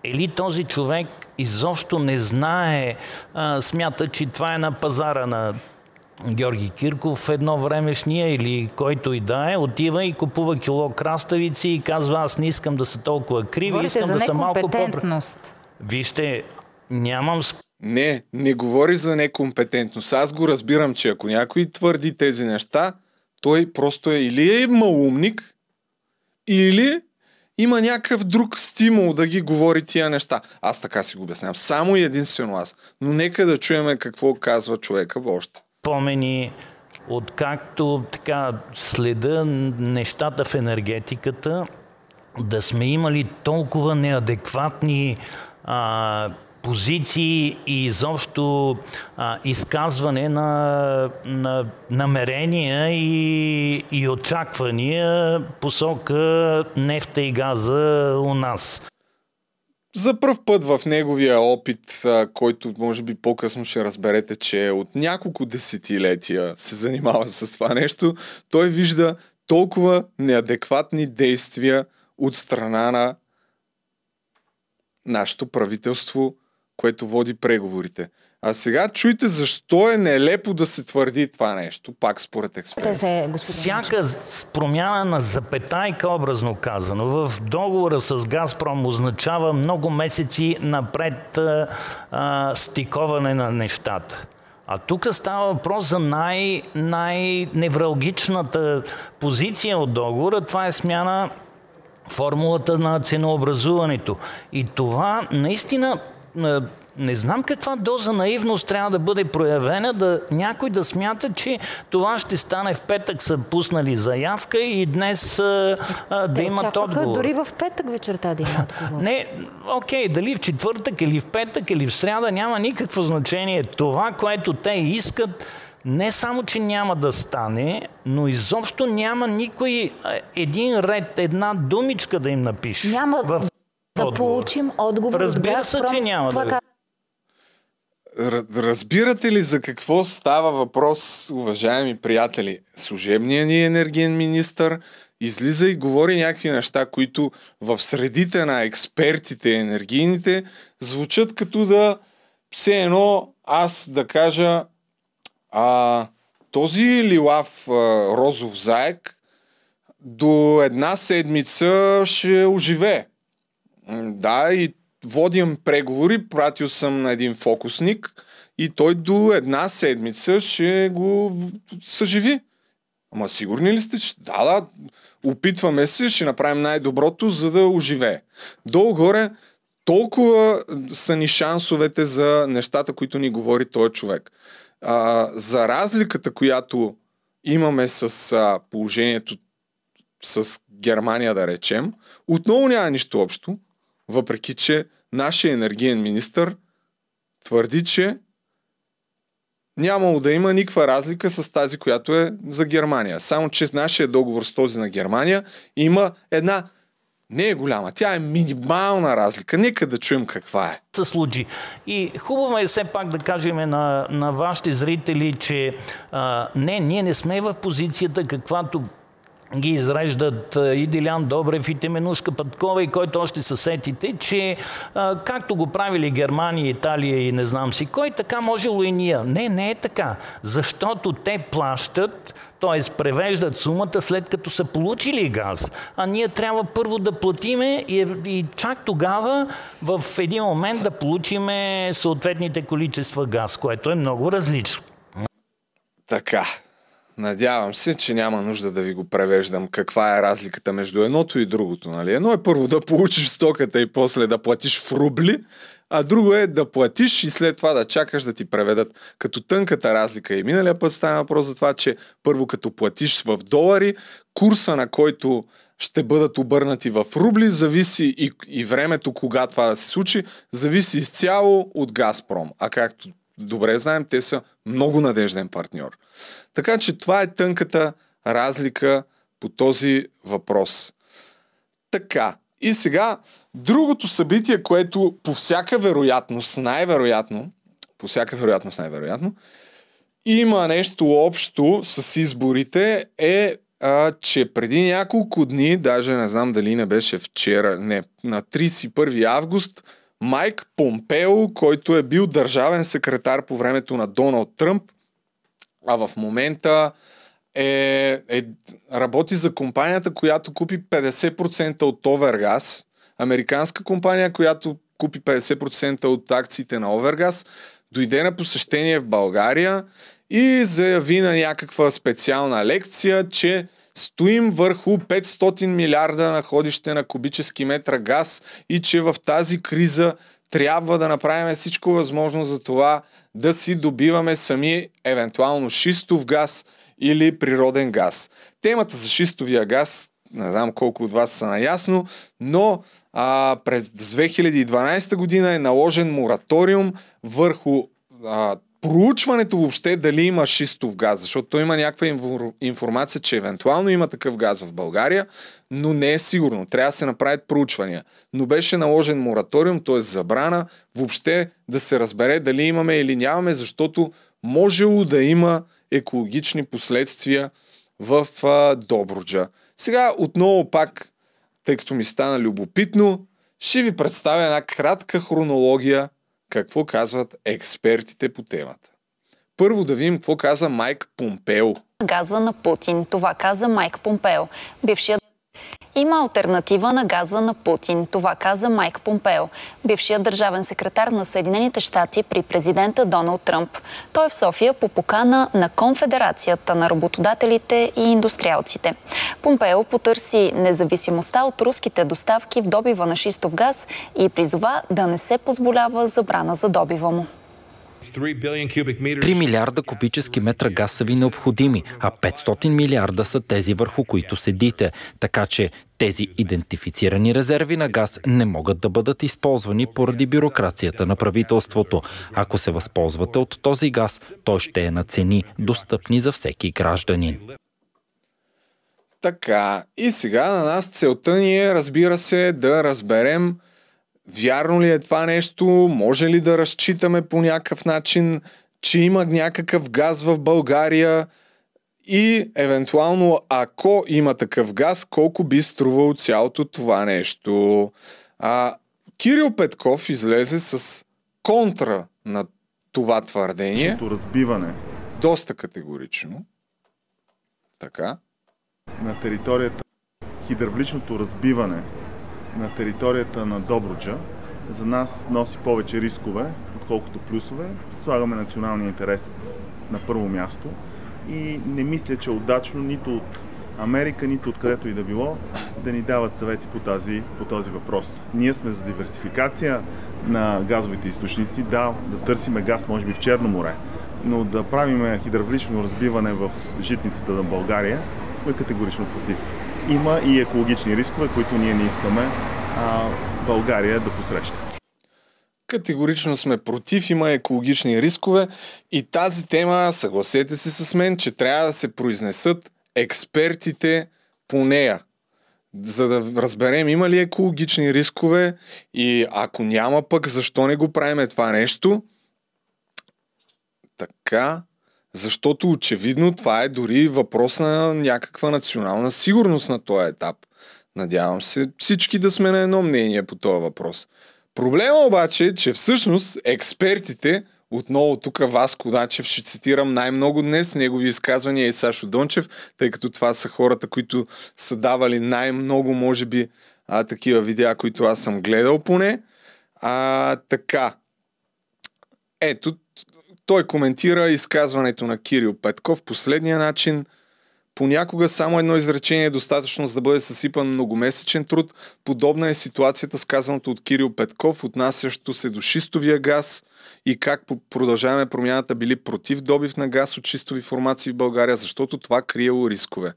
или този човек изобщо не знае, а, смята, че това е на пазара на Георги Кирков едно времешния или който и да е, отива и купува кило краставици и казва аз не искам да са толкова криви, Говорите искам да са малко по. Вижте, нямам Не, не говори за некомпетентност. Аз го разбирам, че ако някой твърди тези неща, той просто е или е малумник, или има някакъв друг стимул да ги говори тия неща. Аз така си го обяснявам. Само и единствено аз. Но нека да чуем какво казва човека още. спомени откакто така следа нещата в енергетиката, да сме имали толкова неадекватни а, позиции и изобщо а, изказване на, на намерения и, и очаквания посока нефта и газа у нас. За първ път в неговия опит, който може би по-късно ще разберете, че от няколко десетилетия се занимава с това нещо, той вижда толкова неадекватни действия от страна на нашето правителство, което води преговорите. А сега чуйте защо е нелепо да се твърди това нещо, пак според експерт. Всяка с- промяна на запетайка, образно казано, в договора с Газпром означава много месеци напред а, а, стиковане на нещата. А тук става въпрос за най- най-невралгичната позиция от договора. Това е смяна формулата на ценообразуването. И това наистина е, не знам каква доза наивност трябва да бъде проявена, да някой да смята, че това ще стане в петък, са пуснали заявка и днес а, а, да Те имат очакваха отговор. дори в петък вечерта да имат отговор. Не, окей, дали в четвъртък или в петък или в сряда няма никакво значение. Това, което те искат, не само, че няма да стане, но изобщо няма никой един ред, една думичка да им напише. Няма в да отговор. получим отговор Разбира от се, че няма Това да- Разбирате ли за какво става въпрос, уважаеми приятели? Служебният ни енергиен министр излиза и говори някакви неща, които в средите на експертите енергийните звучат като да все едно аз да кажа а, този лилав а, розов заек до една седмица ще оживее. Да, и водим преговори, пратил съм на един фокусник и той до една седмица ще го съживи. Ама сигурни ли сте, че да, да, опитваме се, ще направим най-доброто, за да оживее. Долу-горе толкова са ни шансовете за нещата, които ни говори този човек. А, за разликата, която имаме с а, положението с Германия, да речем, отново няма нищо общо, въпреки че нашия енергиен министр твърди, че нямало да има никаква разлика с тази, която е за Германия. Само, че нашия договор с този на Германия има една не е голяма, тя е минимална разлика. Нека да чуем каква е. се случи. И хубаво е все пак да кажем на, на вашите зрители, че а, не, ние не сме в позицията, каквато ги изреждат и Дилян Добрев, и Теменушка Пъткова, и който още се сетите, че както го правили Германия, Италия и не знам си кой, така можело и ние. Не, не е така. Защото те плащат т.е. превеждат сумата след като са получили газ. А ние трябва първо да платиме и, и чак тогава в един момент да получиме съответните количества газ, което е много различно. Така. Надявам се, че няма нужда да ви го превеждам каква е разликата между едното и другото. Нали? Едно е първо да получиш стоката и после да платиш в рубли, а друго е да платиш и след това да чакаш да ти преведат. Като тънката разлика и миналия път стана въпрос за това, че първо като платиш в долари, курса на който ще бъдат обърнати в рубли, зависи и, и времето кога това да се случи, зависи изцяло от Газпром. А както добре знаем, те са много надежден партньор. Така че това е тънката разлика по този въпрос. Така, и сега другото събитие, което по всяка вероятност, най-вероятно, по всяка вероятност най-вероятно, има нещо общо с изборите е, а, че преди няколко дни, даже не знам дали не беше вчера, не, на 31 август, Майк Помпео, който е бил държавен секретар по времето на Доналд Тръмп, а в момента е, е, работи за компанията, която купи 50% от Овергаз, американска компания, която купи 50% от акциите на Овергаз, дойде на посещение в България и заяви на някаква специална лекция, че стоим върху 500 милиарда находище на кубически метра газ и че в тази криза трябва да направим всичко възможно за това да си добиваме сами евентуално шистов газ или природен газ. Темата за шистовия газ, не знам колко от вас са наясно, но а, през 2012 година е наложен мораториум върху а, проучването въобще дали има шистов газ, защото той има някаква информация, че евентуално има такъв газ в България, но не е сигурно. Трябва да се направят проучвания. Но беше наложен мораториум, т.е. забрана въобще да се разбере дали имаме или нямаме, защото можело да има екологични последствия в а, Добруджа. Сега отново пак, тъй като ми стана любопитно, ще ви представя една кратка хронология какво казват експертите по темата. Първо да видим какво каза Майк Помпео. Газа на Путин. Това каза Майк Помпео. Бившият има альтернатива на газа на Путин. Това каза Майк Помпео, бившият държавен секретар на Съединените щати при президента Доналд Тръмп. Той е в София по покана на Конфедерацията на работодателите и индустриалците. Помпео потърси независимостта от руските доставки в добива на шистов газ и призова да не се позволява забрана за добива му. 3 милиарда кубически метра газ са ви необходими, а 500 милиарда са тези върху които седите. Така че тези идентифицирани резерви на газ не могат да бъдат използвани поради бюрокрацията на правителството. Ако се възползвате от този газ, той ще е на цени достъпни за всеки гражданин. Така, и сега на нас целта ни е, разбира се, да разберем Вярно ли е това нещо? Може ли да разчитаме по някакъв начин, че има някакъв газ в България? И евентуално, ако има такъв газ, колко би струвало цялото това нещо? А, Кирил Петков излезе с контра на това твърдение. разбиване. Доста категорично. Така. На територията хидравличното разбиване на територията на Добруджа за нас носи повече рискове, отколкото плюсове. Слагаме националния интерес на първо място и не мисля, че удачно нито от Америка, нито от където и да било да ни дават съвети по, тази, по този въпрос. Ние сме за диверсификация на газовите източници, да, да търсиме газ, може би в Черно море, но да правиме хидравлично разбиване в житницата на България, сме категорично против има и екологични рискове, които ние не искаме а, България да посреща. Категорично сме против, има екологични рискове и тази тема, съгласете се с мен, че трябва да се произнесат експертите по нея, за да разберем има ли екологични рискове и ако няма пък, защо не го правиме това нещо. Така, Защото очевидно това е дори въпрос на някаква национална сигурност на този етап. Надявам се всички да сме на едно мнение по този въпрос. Проблема обаче е, че всъщност експертите, отново тук Васко Дачев ще цитирам най-много днес, негови изказвания и Сашо Дончев, тъй като това са хората, които са давали най-много, може би, а, такива видеа, които аз съм гледал поне. А, така. Ето, той коментира изказването на Кирил Петков последния начин. Понякога само едно изречение е достатъчно за да бъде съсипан многомесечен труд. Подобна е ситуацията с казаното от Кирил Петков, отнасящо се до шистовия газ и как продължаваме промяната били против добив на газ от шистови формации в България, защото това криело рискове.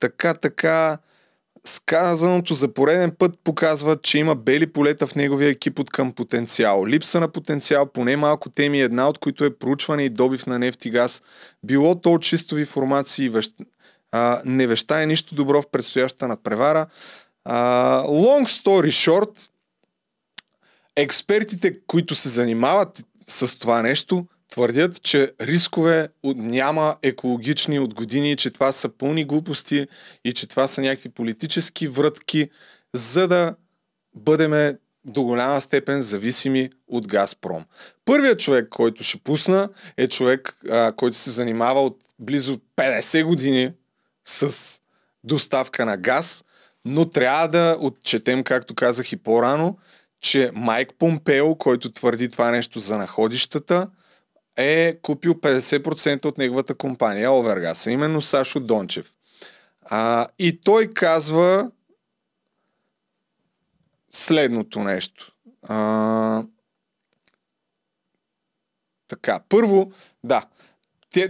Така, така, Сказаното за пореден път показва, че има бели полета в неговия екип от към потенциал. Липса на потенциал, поне малко теми, една от които е проучване и добив на нефт и газ. Било то от чистови формации, вещ... а, не вещае нищо добро в предстоящата надпревара. А, long story short, експертите, които се занимават с това нещо, твърдят, че рискове няма екологични от години, че това са пълни глупости и че това са някакви политически врътки, за да бъдеме до голяма степен зависими от Газпром. Първият човек, който ще пусна, е човек, а, който се занимава от близо 50 години с доставка на газ, но трябва да отчетем, както казах и по-рано, че Майк Помпео, който твърди това нещо за находищата, е купил 50% от неговата компания Овергас, именно Сашо Дончев. А, и той казва следното нещо. А, така, първо, да,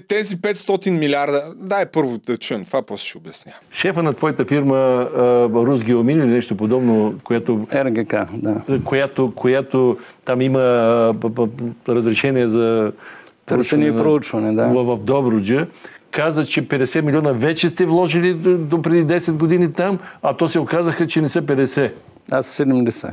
тези 500 милиарда, дай първо да чуем, това после ще обясня. Шефа на твоята фирма Рус Геомин или нещо подобно, което... РГК, да. Която, която там има разрешение за Търсене и проучване, да. В, Добруджа каза, че 50 милиона вече сте вложили до, до преди 10 години там, а то се оказаха, че не са 50. Аз 70.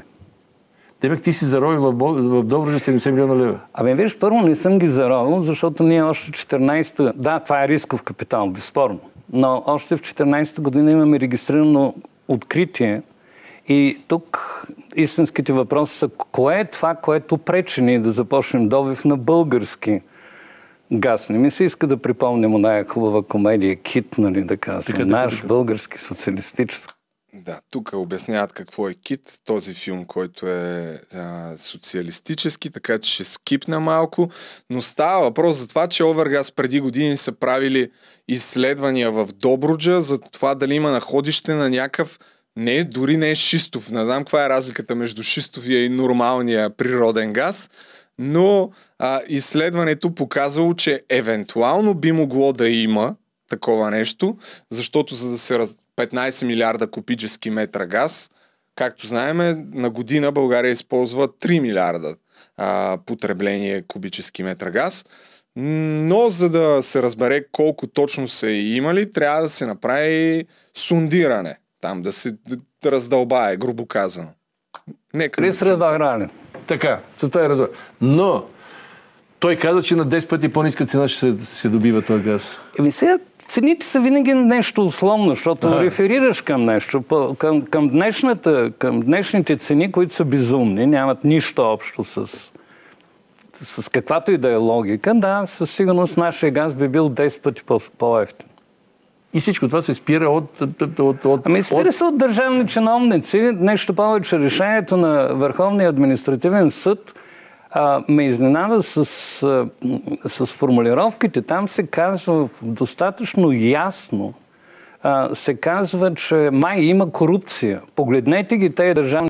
Демек ти си заровил в, в Добруджа 70 милиона лева. Абе, виж, първо не съм ги заровил, защото ние още 14-та... Да, това е рисков капитал, безспорно. Но още в 14-та година имаме регистрирано откритие и тук истинските въпроси са кое е това, което пречи ние да започнем добив на български газ. Не ми се иска да припомням оная хубава комедия Кит, нали да казвам. Така, Наш така. български социалистически. Да, тук обясняват какво е Кит, този филм, който е а, социалистически, така че ще скипна малко, но става въпрос за това, че Овергаз преди години са правили изследвания в Добруджа за това дали има находище на някакъв не, дори не е шистов. Не знам каква е разликата между шистовия и нормалния природен газ, но а, изследването показало, че евентуално би могло да има такова нещо, защото за да се раз... 15 милиарда кубически метра газ, както знаем, на година България използва 3 милиарда а, потребление кубически метра газ. Но за да се разбере колко точно са имали, трябва да се направи сундиране. Там да се раздълбае, грубо казано. Нека Крис да Така, това е редо. Но той каза, че на 10 пъти по-ниска цена ще се, се добива този газ. Еми сега цените са винаги нещо условно, защото а. реферираш към нещо. Към, към, днешната, към днешните цени, които са безумни, нямат нищо общо с, с каквато и да е логика, да, със сигурност нашия газ би бил 10 пъти по-ефтин. И всичко това се спира от... от, от, от ами спира се от държавни чиновници. Нещо повече решението на Върховния административен съд а, ме изненада с, а, с формулировките. Там се казва достатъчно ясно, а, се казва, че май има корупция. Погледнете ги тези държавни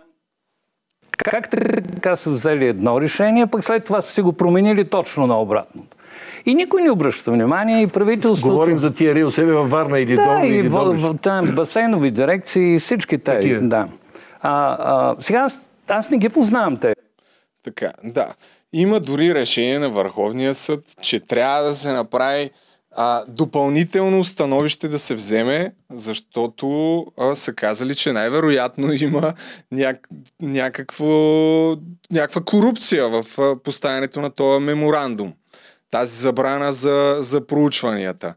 как така са взели едно решение, пък след това са си го променили точно на обратното. И никой не обръща внимание и правителството... Говорим за тия рио себе във Варна или да, Долни или в, в, там, басейнови дирекции и всички тези. Да. А, а, сега аз, аз не ги познавам те. Така, да. Има дори решение на Върховния съд, че трябва да се направи а, допълнително становище да се вземе, защото а, са казали, че най-вероятно има няк, някакво, някаква корупция в а, поставянето на този меморандум. тази забрана за, за проучванията.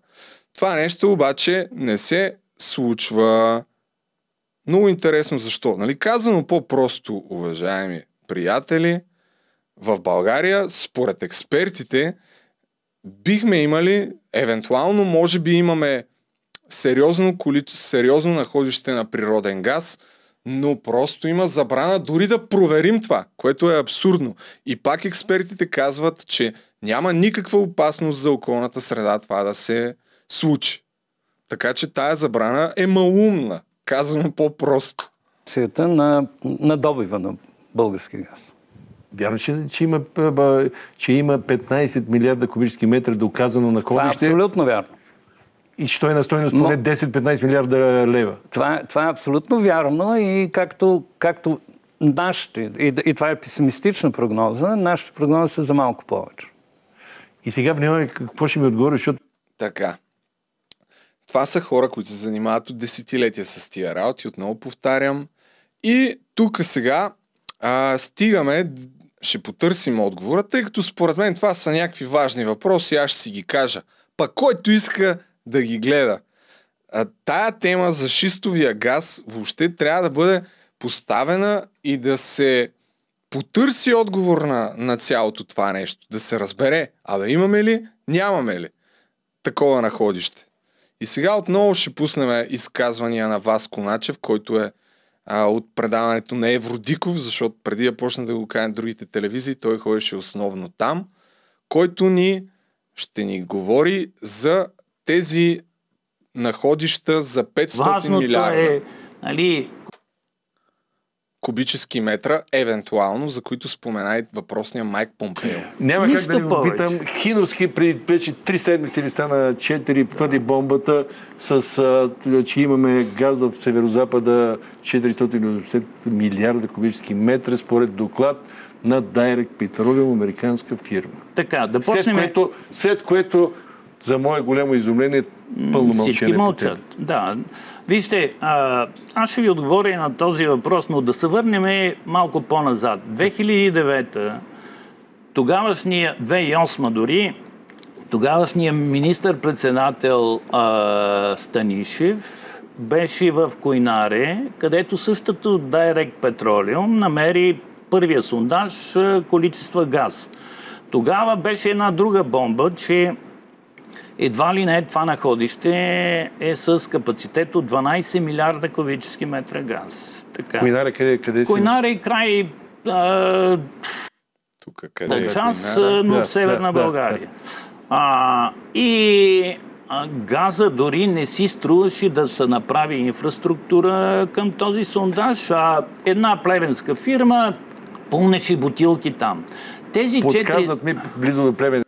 Това нещо обаче не се случва. Много интересно защо. Нали? Казано по-просто, уважаеми приятели, в България, според експертите, бихме имали, евентуално, може би имаме сериозно, количе, сериозно находище на природен газ, но просто има забрана дори да проверим това, което е абсурдно. И пак експертите казват, че няма никаква опасност за околната среда това да се случи. Така че тая забрана е малумна, казано по-просто. Света на, на добива на български газ. Вярно, че, че, има, че има 15 милиарда кубически метра доказано находище. Това е абсолютно вярно. И що е на стойност поне 10-15 милиарда лева. Това, това е абсолютно вярно и както, както нашите, и, и това е песимистична прогноза, нашите прогнози са за малко повече. И сега внимавай какво ще ми отговори, защото... Така. Това са хора, които се занимават от десетилетия с тия работи, отново повтарям. И тук сега а, стигаме, ще потърсим отговора, тъй като според мен това са някакви важни въпроси, аз ще си ги кажа. Пък който иска да ги гледа. А, тая тема за шистовия газ въобще трябва да бъде поставена и да се потърси отговор на, на цялото това нещо. Да се разбере, абе имаме ли, нямаме ли такова находище. И сега отново ще пуснем изказвания на Васко Начев, който е а, от предаването на Евродиков, защото преди да почна да го кажа на другите телевизии, той ходеше основно там, който ни ще ни говори за тези находища за 500 Важното милиарда. е, нали, кубически метра, евентуално, за които спомена и въпросния Майк Помпео. Няма как да не го питам. Хиновски преди вече три седмици ли стана четири пъти бомбата, с, а, че имаме газ в северо-запада 480 милиарда кубически метра, според доклад на Direct Petroleum, американска фирма. Така, да почнем... След което, след което за мое голямо изумление, пълно Всички мълчат. Да. Вижте, а, аз ще ви отговоря на този въпрос, но да се върнем малко по-назад. 2009 тогавашния, 2008 дори, тогавашния министър-председател Станишев беше в Койнаре, където същото Direct Petroleum намери първия сондаж количества газ. Тогава беше една друга бомба, че едва ли не това находище е с капацитет от 12 милиарда кубически метра газ. Така. Койнаре къде, къде си? Койнаре е край а, Тук къде е част, но в северна да, България. Да, А, и а, газа дори не си струваше да се направи инфраструктура към този сондаж, а една плевенска фирма пълнеше бутилки там. Тези Подсказват ми близо до Плевен.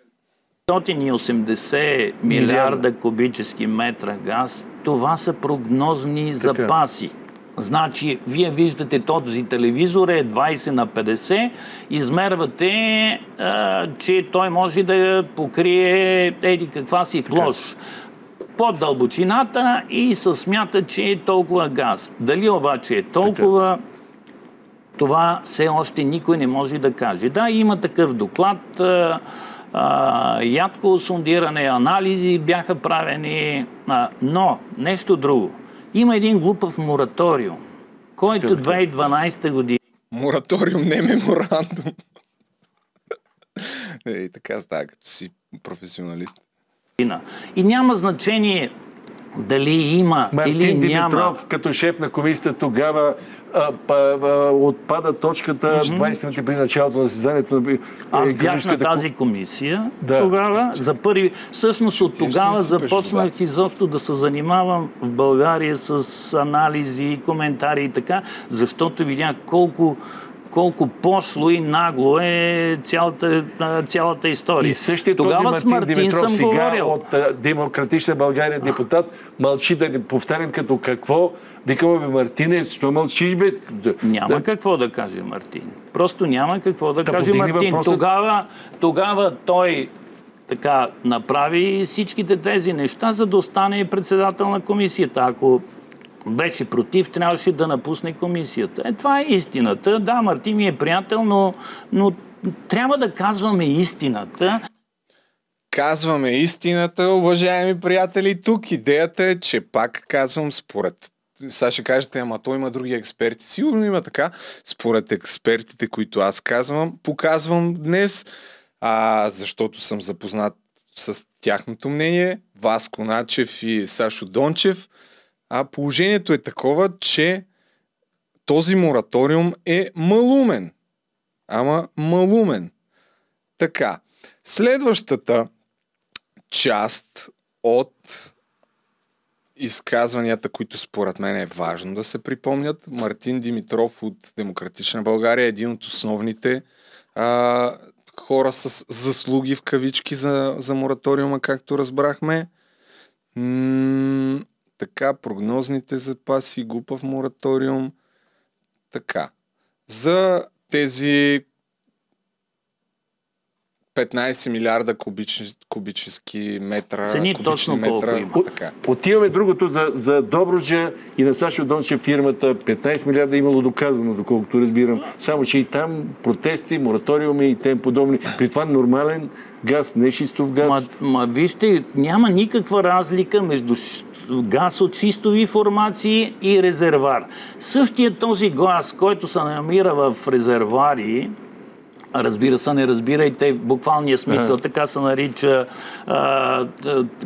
480 милиарда кубически метра газ, това са прогнозни запаси. Значи, вие виждате този телевизор е 20 на 50, измервате, а, че той може да покрие еди каква си площ. Под дълбочината и се смята, че е толкова газ. Дали обаче е толкова, това все още никой не може да каже. Да, има такъв доклад, а, ядко сондиране, анализи бяха правени, а, но нещо друго. Има един глупав мораториум, който 2012 година Мораториум, не меморандум. Ей, така става, като си професионалист. И няма значение дали има Мартин или Димитров, няма. като шеф на комисията тогава, отпада точката 20 минути преди началото на заседанието на Аз е, бях на тази комисия Да. тогава. За първи... Всъщност от тогава започнах изобщо да се занимавам в България с анализи, коментари и така, защото видях колко колко пошло и нагло е цялата, цялата история. И същия Тогава този Мартин Мартин Димитров съм сега говорил. от Демократична България депутат мълчи да не повтарям като какво. Викам, бе, Мартине, що мълчиш, бе? Няма да, какво да каже Мартин. Просто няма какво да, Да каже Мартин. въпроса. Тогава, тогава той така направи всичките тези неща, за да остане председател на комисията. Ако беше против, трябваше да напусне комисията. Е, това е истината. Да, Мартин ми е приятел, но, но трябва да казваме истината. казваме истината, уважаеми приятели. Тук идеята е, че пак казвам, според сега ще кажете, ама той има други експерти. Сигурно има така. Според експертите, които аз казвам, показвам днес, а, защото съм запознат с тяхното мнение, Васко Начев и Сашо Дончев. А положението е такова, че този мораториум е малумен. Ама малумен. Така. Следващата част от изказванията, които според мен е важно да се припомнят. Мартин Димитров от Демократична България е един от основните а, хора с заслуги в кавички за, за мораториума, както разбрахме. М- така, прогнозните запаси, глупав мораториум. Така. За тези 15 милиарда кубични, кубически метра. Цени точно метра, колко има. Така. Отиваме другото за, за Добруджа и на Сашо Дончев фирмата. 15 милиарда е имало доказано, доколкото разбирам. Само, че и там протести, мораториуми и тем подобни. При това нормален газ, не шистов газ. Ма, ма вижте, няма никаква разлика между газ от шистови формации и резервар. Същия този газ, който се намира в резервари, Разбира се, не разбирайте в буквалния смисъл. Така се нарича а,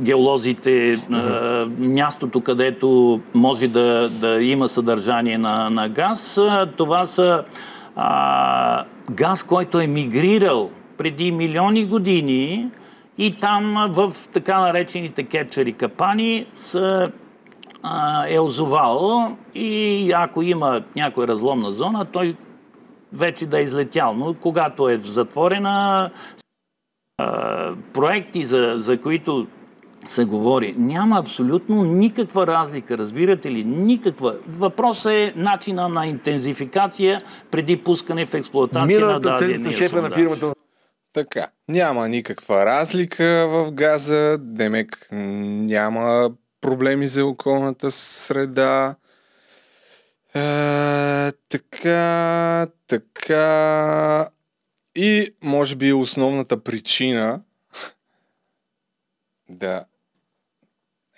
геолозите, а, мястото, където може да, да има съдържание на, на газ. Това са а, газ, който е мигрирал преди милиони години и там в така наречените кетчери капани са е озовал и ако има някоя разломна зона, той вече да е излетял. Но когато е в затворена а, проекти, за, за които се говори. Няма абсолютно никаква разлика, разбирате ли? Никаква. Въпросът е начина на интензификация преди пускане в експлуатация на шефа на фирмата така, няма никаква разлика в газа, Демек няма проблеми за околната среда. Е, така, така. И може би основната причина да.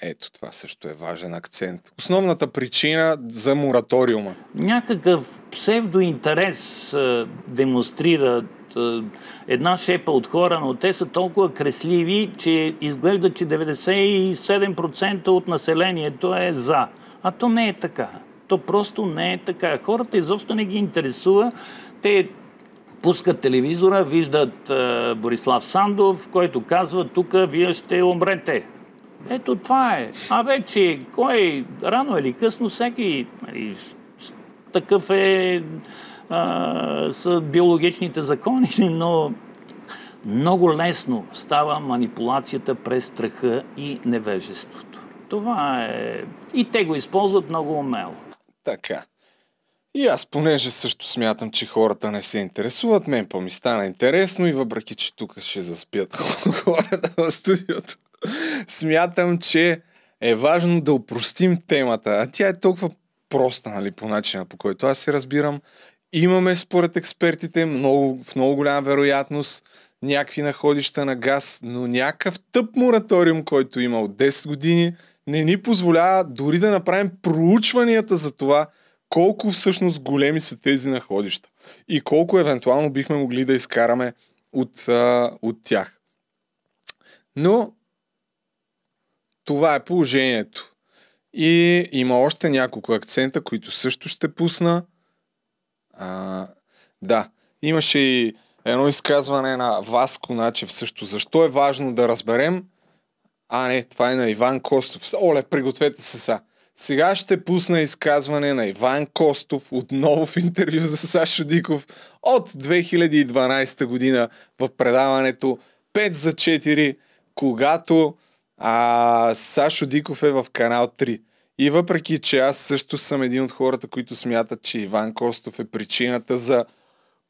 Ето, това също е важен акцент. Основната причина за мораториума. Някакъв псевдоинтерес е, демонстрират е, една шепа от хора, но те са толкова кресливи, че изглежда, че 97% от населението е за. А то не е така. То просто не е така. Хората изобщо не ги интересува. Те пускат телевизора, виждат е, Борислав Сандов, който казва, тук вие ще умрете. Ето това е. А вече, кой рано или късно, всеки нали, такъв е а, са биологичните закони, но много лесно става манипулацията през страха и невежеството. Това е... И те го използват много умело. Така. И аз, понеже също смятам, че хората не се интересуват, мен по ми стана интересно и въпреки, че тук ще заспят хората в студиото, смятам, че е важно да упростим темата. А тя е толкова проста, нали, по начина, по който аз се разбирам. Имаме, според експертите, много, в много голяма вероятност някакви находища на газ, но някакъв тъп мораториум, който има от 10 години, не ни позволява дори да направим проучванията за това колко всъщност големи са тези находища и колко евентуално бихме могли да изкараме от, а, от тях. Но това е положението. И има още няколко акцента, които също ще пусна. А, да, имаше и едно изказване на Васко Начев също. Защо е важно да разберем а, не, това е на Иван Костов. Оле, пригответе се са. Сега ще пусна изказване на Иван Костов отново в интервю за Сашо Диков от 2012 година в предаването 5 за 4, когато а, Сашо Диков е в канал 3. И въпреки, че аз също съм един от хората, които смятат, че Иван Костов е причината за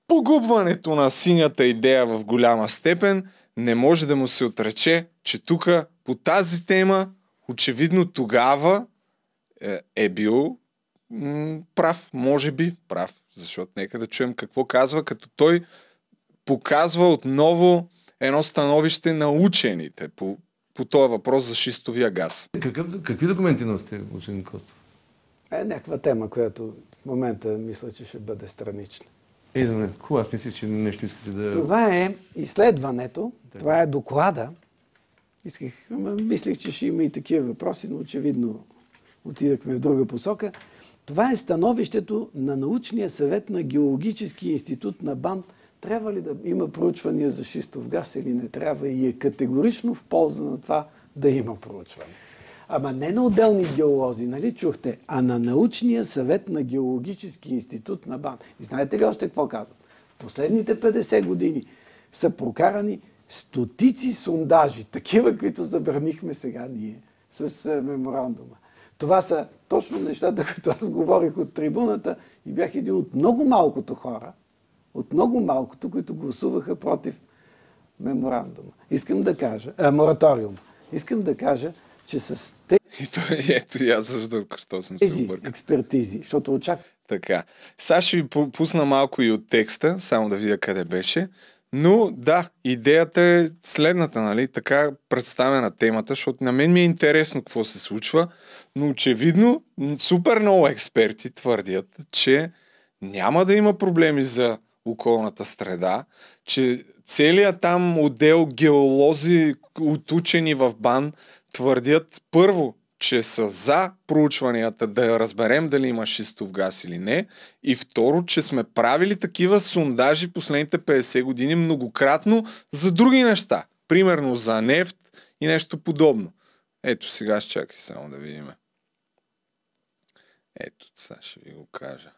погубването на синята идея в голяма степен, не може да му се отрече, че тук по тази тема, очевидно тогава е, е бил м- прав, може би прав, защото нека да чуем какво казва, като той показва отново едно становище на учените по, по този въпрос за шистовия газ. Какъв, какви документи носите, ученик Костов? Е някаква тема, която в момента мисля, че ще бъде странична. Е, да не, хубаво, аз мисля, че нещо искате да... Това е изследването, да. това е доклада. Исках, мислех, че ще има и такива въпроси, но очевидно отидахме в друга посока. Това е становището на научния съвет на Геологически институт на БАН. Трябва ли да има проучвания за шистов газ или не трябва и е категорично в полза на това да има проучване. Ама не на отделни геолози, нали чухте, а на научния съвет на Геологически институт на БАН. И знаете ли още какво казвам? В последните 50 години са прокарани стотици сондажи, такива, които забранихме сега ние с меморандума. Това са точно нещата, които аз говорих от трибуната и бях един от много малкото хора, от много малкото, които гласуваха против меморандума. Искам да кажа, а, мораториум. Искам да кажа, че с тези... И то, ето и аз също, що съм се объркал. експертизи, защото очаквам. Така. Сега ще ви пусна малко и от текста, само да видя къде беше. Но да, идеята е следната, нали? Така представена темата, защото на мен ми е интересно какво се случва, но очевидно супер много експерти твърдят, че няма да има проблеми за околната среда, че целият там отдел геолози от учени в БАН твърдят първо, че са за проучванията да разберем дали има шистов газ или не. И второ, че сме правили такива сондажи последните 50 години многократно за други неща. Примерно за нефт и нещо подобно. Ето сега ще чакай само да видим. Ето, сега ще ви го кажа.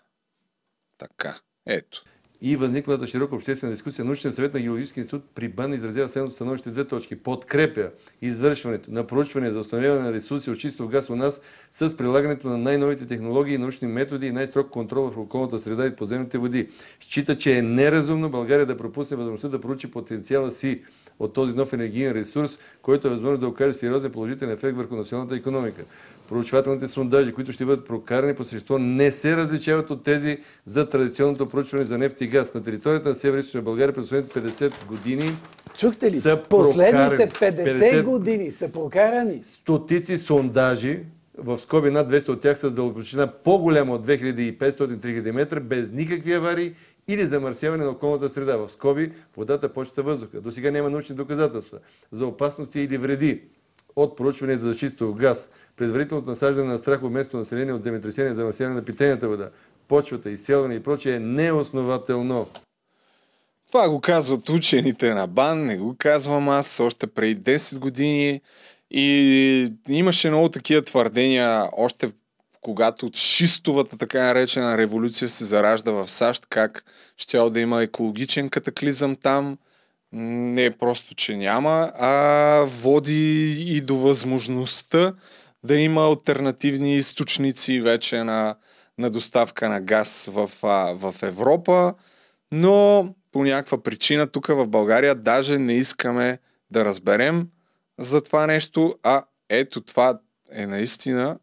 Така, ето и възниклата широка обществена дискусия, научният съвет на Геологическия институт при БАН изразява следното становище две точки. Подкрепя извършването на проучване за установяване на ресурси от чистов газ у нас с прилагането на най-новите технологии, научни методи и най-строг контрол върху околната среда и подземните води. Счита, че е неразумно България да пропусне възможността да проучи потенциала си от този нов енергиен ресурс, който е възможно да окаже сериозен положителен ефект върху националната економика проучвателните сондажи, които ще бъдат прокарани по същество, не се различават от тези за традиционното проучване за нефт и газ. На територията на Северо-Источна България през последните 50 години Чухте ли? Са Последните 50, 50 години са прокарани. Стотици сондажи, в скоби над 200 от тях с дълбочина по-голяма от 2500-3000 метра, без никакви аварии или замърсяване на околната среда. В скоби водата, почта, въздуха. До сега няма научни доказателства за опасности или вреди от проучването за чистов газ, предварителното насаждане на страх от местно население от земетресение, замърсяване на питейната вода, почвата, изселване и прочее е неоснователно. Това го казват учените на БАН, не го казвам аз още преди 10 години. И имаше много такива твърдения още когато от шистовата така наречена революция се заражда в САЩ, как ще да има екологичен катаклизъм там – не е просто, че няма, а води и до възможността да има альтернативни източници вече на, на доставка на газ в, в Европа, но по някаква причина тук в България даже не искаме да разберем за това нещо, а ето това е наистина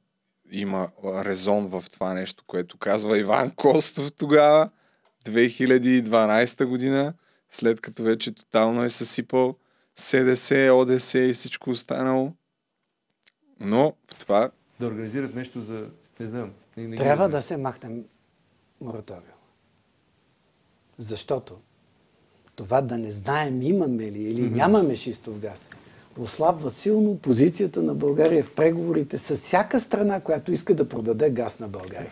има резон в това нещо, което казва Иван Костов тогава, 2012 година след като вече тотално е съсипал СДС, ОДС и всичко останало. Но това... Да организират нещо за... Не знам. Не, не Трябва да се махнем мораториум. Защото това да не знаем имаме ли или нямаме шистов газ, ослабва силно позицията на България в преговорите с всяка страна, която иска да продаде газ на България.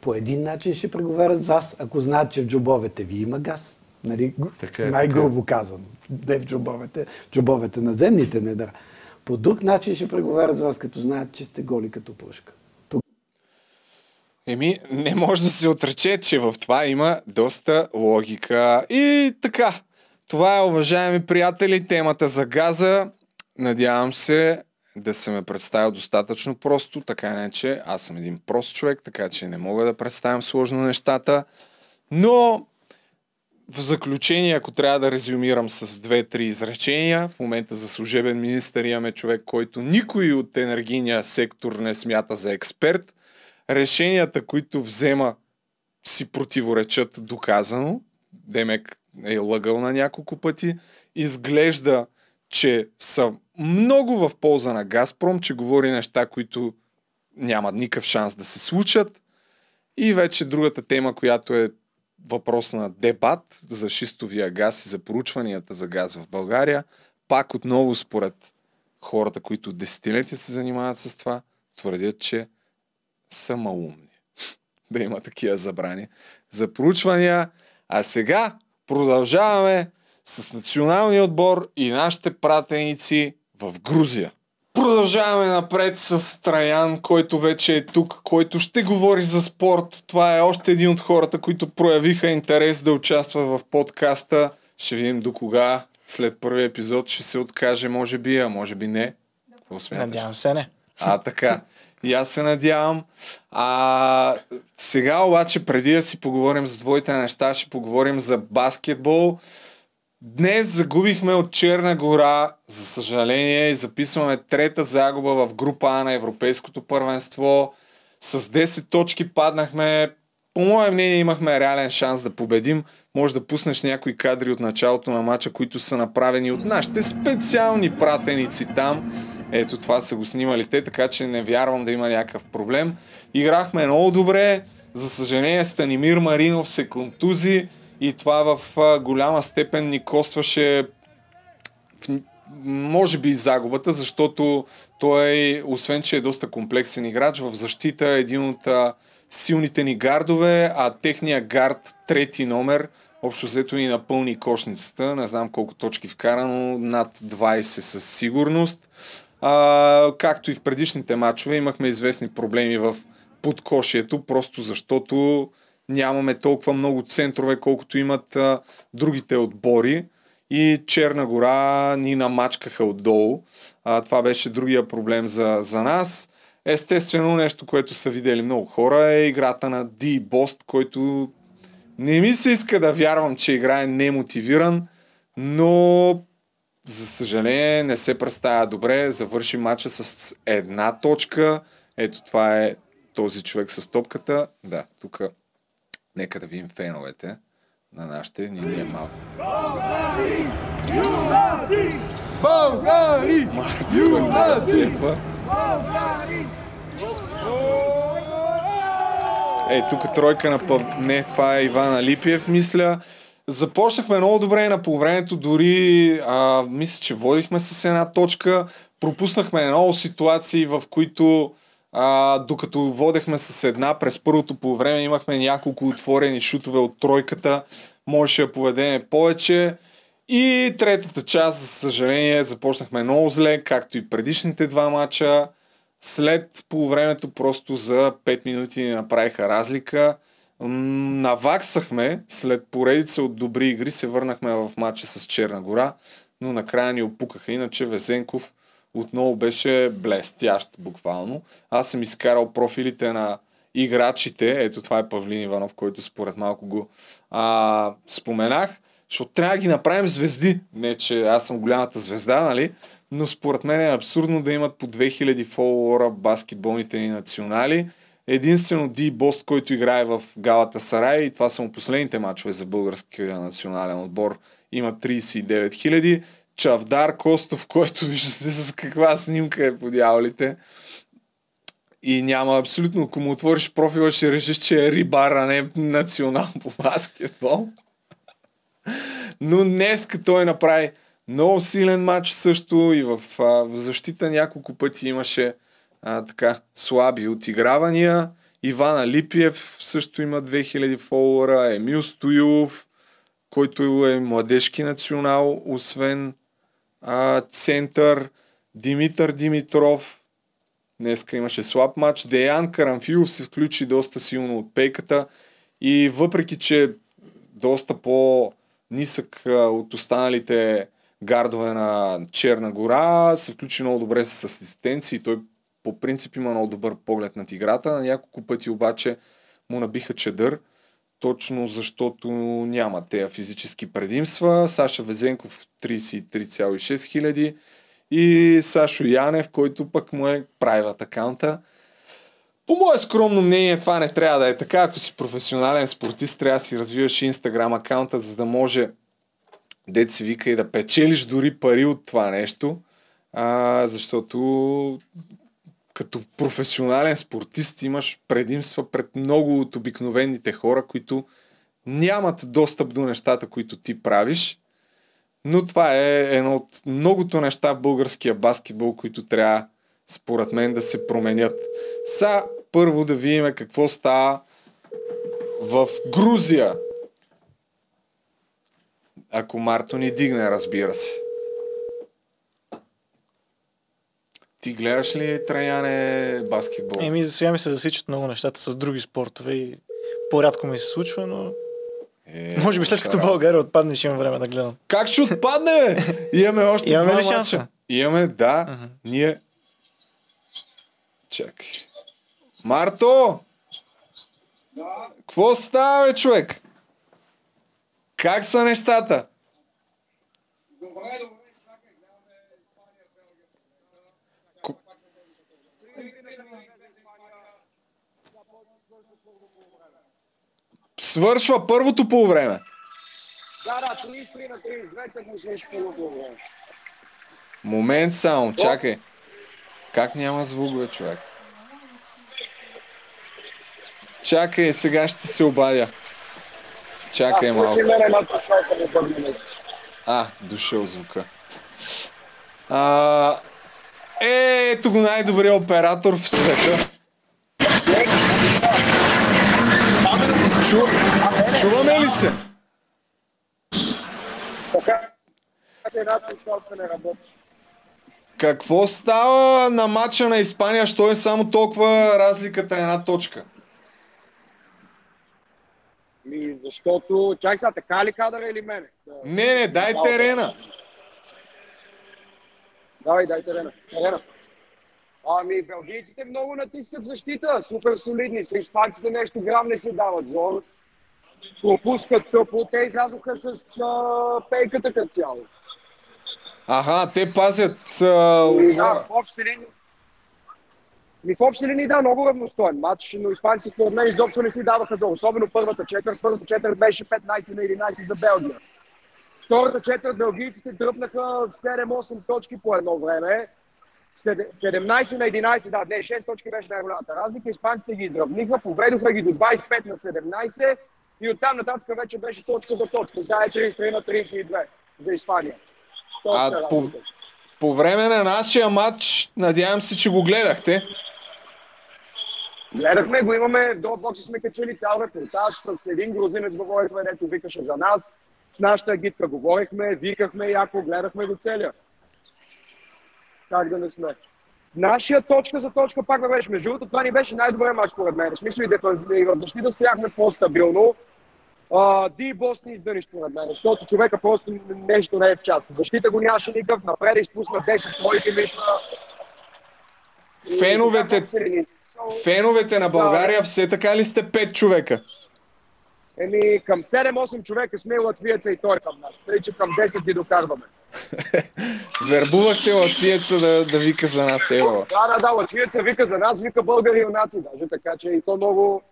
По един начин ще преговарят с вас, ако знаят, че в джобовете ви има газ. Нали, така е, най-грубо така. казано. Не в джобовете, джобовете на земните недра. По друг начин ще преговарят с вас, като знаят, че сте голи като пушка. Тук... Еми, не може да се отрече, че в това има доста логика. И така, това е, уважаеми приятели, темата за газа. Надявам се да се ме представя достатъчно просто, така не че аз съм един прост човек, така че не мога да представям сложно нещата. Но в заключение, ако трябва да резюмирам с две-три изречения, в момента за служебен министър имаме човек, който никой от енергийния сектор не смята за експерт. Решенията, които взема, си противоречат доказано. Демек е лъгал на няколко пъти. изглежда, че са много в полза на Газпром, че говори неща, които нямат никакъв шанс да се случат. И вече другата тема, която е въпрос на дебат за шистовия газ и за поручванията за газ в България, пак отново според хората, които десетилетия се занимават с това, твърдят, че са малумни да има такива забрани за проучвания. А сега продължаваме с националния отбор и нашите пратеници в Грузия. Продължаваме напред с Траян, който вече е тук, който ще говори за спорт. Това е още един от хората, които проявиха интерес да участват в подкаста. Ще видим до кога след първия епизод ще се откаже, може би, а може би не. Надявам се не. А, така. И аз се надявам. А, сега обаче, преди да си поговорим за твоите неща, ще поговорим за баскетбол. Днес загубихме от Черна гора, за съжаление, и записваме трета загуба в група А на Европейското първенство. С 10 точки паднахме. По мое мнение имахме реален шанс да победим. Може да пуснеш някои кадри от началото на матча, които са направени от нашите специални пратеници там. Ето това са го снимали те, така че не вярвам да има някакъв проблем. Играхме много добре. За съжаление Станимир Маринов се контузи и това в голяма степен ни костваше може би загубата, защото той, освен че е доста комплексен играч, в защита е един от силните ни гардове, а техния гард, трети номер, общо взето ни напълни кошницата. Не знам колко точки вкара, но над 20 със сигурност. А, както и в предишните матчове имахме известни проблеми в подкошието, просто защото нямаме толкова много центрове, колкото имат а, другите отбори. И Черна гора ни намачкаха отдолу. А, това беше другия проблем за, за нас. Естествено, нещо, което са видели много хора е играта на Ди Бост, който не ми се иска да вярвам, че играе немотивиран, но за съжаление не се представя добре. Завърши матча с една точка. Ето това е този човек с топката. Да, тук нека да видим феновете на нашите. Ние ни е малко. Българи! Юнаси! Българи! Юнаси! Българи! Ей, тук тройка на пъв... Не, това е Иван Алипиев, мисля. Започнахме много добре на полувремето, дори а, мисля, че водихме с една точка. Пропуснахме много ситуации, в които а, докато водехме с една през първото по време имахме няколко отворени шутове от тройката, можеше да поведеме повече. И третата част, за съжаление, започнахме много зле, както и предишните два мача. След по времето просто за 5 минути ни направиха разлика. Наваксахме, след поредица от добри игри се върнахме в матча с Черна гора, но накрая ни опукаха. Иначе Везенков отново беше блестящ, буквално. Аз съм изкарал профилите на играчите. Ето това е Павлин Иванов, който според малко го а, споменах. Защото трябва да ги направим звезди. Не, че аз съм голямата звезда, нали? Но според мен е абсурдно да имат по 2000 фолуара баскетболните ни национали. Единствено Ди Бост, който играе в Галата Сарай и това са му последните матчове за българския национален отбор, има 39 000. Чавдар Костов, който виждате с каква снимка е по дяволите. И няма абсолютно, ако му отвориш профила, ще решиш, че е рибар, а не национал по баскетбол. Но днес той направи много силен матч също и в, в защита няколко пъти имаше а, така слаби отигравания. Ивана Липиев също има 2000 фолуара, Емил Стоилов, който е младежки национал, освен а, център, Димитър Димитров, днеска имаше слаб матч, Деян Карамфилов се включи доста силно от пейката и въпреки, че доста по-нисък от останалите гардове на Черна гора, се включи много добре с асистенции. Той по принцип има много добър поглед над играта. На няколко пъти обаче му набиха чедър, точно защото няма тези физически предимства. Саша Везенков 33,6 хиляди и Сашо Янев, който пък му е private акаунта. По мое скромно мнение това не трябва да е така. Ако си професионален спортист, трябва да си развиваш Instagram акаунта, за да може дет си вика и да печелиш дори пари от това нещо, а, защото като професионален спортист имаш предимства пред много от обикновените хора, които нямат достъп до нещата, които ти правиш. Но това е едно от многото неща в българския баскетбол, които трябва според мен да се променят. Са първо да видим какво става в Грузия. Ако Марто ни дигне, разбира се. Ти гледаш ли, Траяне, баскетбол? Еми, за сега ми се засичат много нещата с други спортове и по-рядко ми се случва, но е, може би след като България отпадне, ще имам време да гледам. Как ще отпадне? Имаме още Имаме два ли шанса? Имаме, да. Uh-huh. Ние... Чакай. Марто! Да. Какво става, бе, човек? Как са нещата? Добре, добре. Свършва първото по време. Да, да, 33 на 32, так му свърши първото време. Момент само, чакай. Как няма звук, бе, човек? Чакай, сега ще се обадя. Чакай малко. А, дошъл звука. А, е, ето го най-добрият оператор в света. Чуваме ли се? Какво става на матча на Испания, що е само толкова разликата една точка? Ми, защото... Чай сега, така ли кадъра или мене? Не, не, дай терена. Давай, дай терена. Терена. Ами, белгийците много натискат защита, супер солидни. С испанците нещо грам не се дават. Зор. Пропускат тъпо, те излязоха с а, пейката като цяло. Аха, те пазят... А... И, да, в общи линии. Ми в общи линии, да, много равностоен матч, но испанците според мен изобщо не си даваха за особено първата четвърт. Първата четвърт беше 15 на 11 за Белгия. Втората четвърт белгийците дръпнаха 7-8 точки по едно време. 17 на 11, да, не, 6 точки беше най-голямата разлика. Испанците ги изравниха, поведоха ги до 25 на 17 и оттам нататък вече беше точка за точка. Сега е 33 на 32 за Испания. Точка а по, по време на нашия матч, надявам се, че го гледахте. Гледахме го, имаме, до бокси сме качили цял репортаж с един грузинец говорихме, дето викаше за нас. С нашата гидка говорихме, викахме яко, гледахме го целия. Как да не сме. Нашия точка за точка пак беше. Между другото, това ни беше най-добре мач, според мен. В смисъл и, дефанз... и в защита стояхме по-стабилно. Ди Бос ни издъни, според мен, защото човека просто нещо не е в час. Защита го нямаше никакъв, напред изпусна 10 твоите мишна. Феновете, феновете на България все така ли сте 5 човека? Еми, към 7-8 човека сме латвиеца и той към нас. Тъй, че към 10 ги докарваме. Вербувахте латвиеца да, да вика за нас, Ева. Да, да, да, латвиеца вика за нас, вика българи юнаци, даже така, че и то много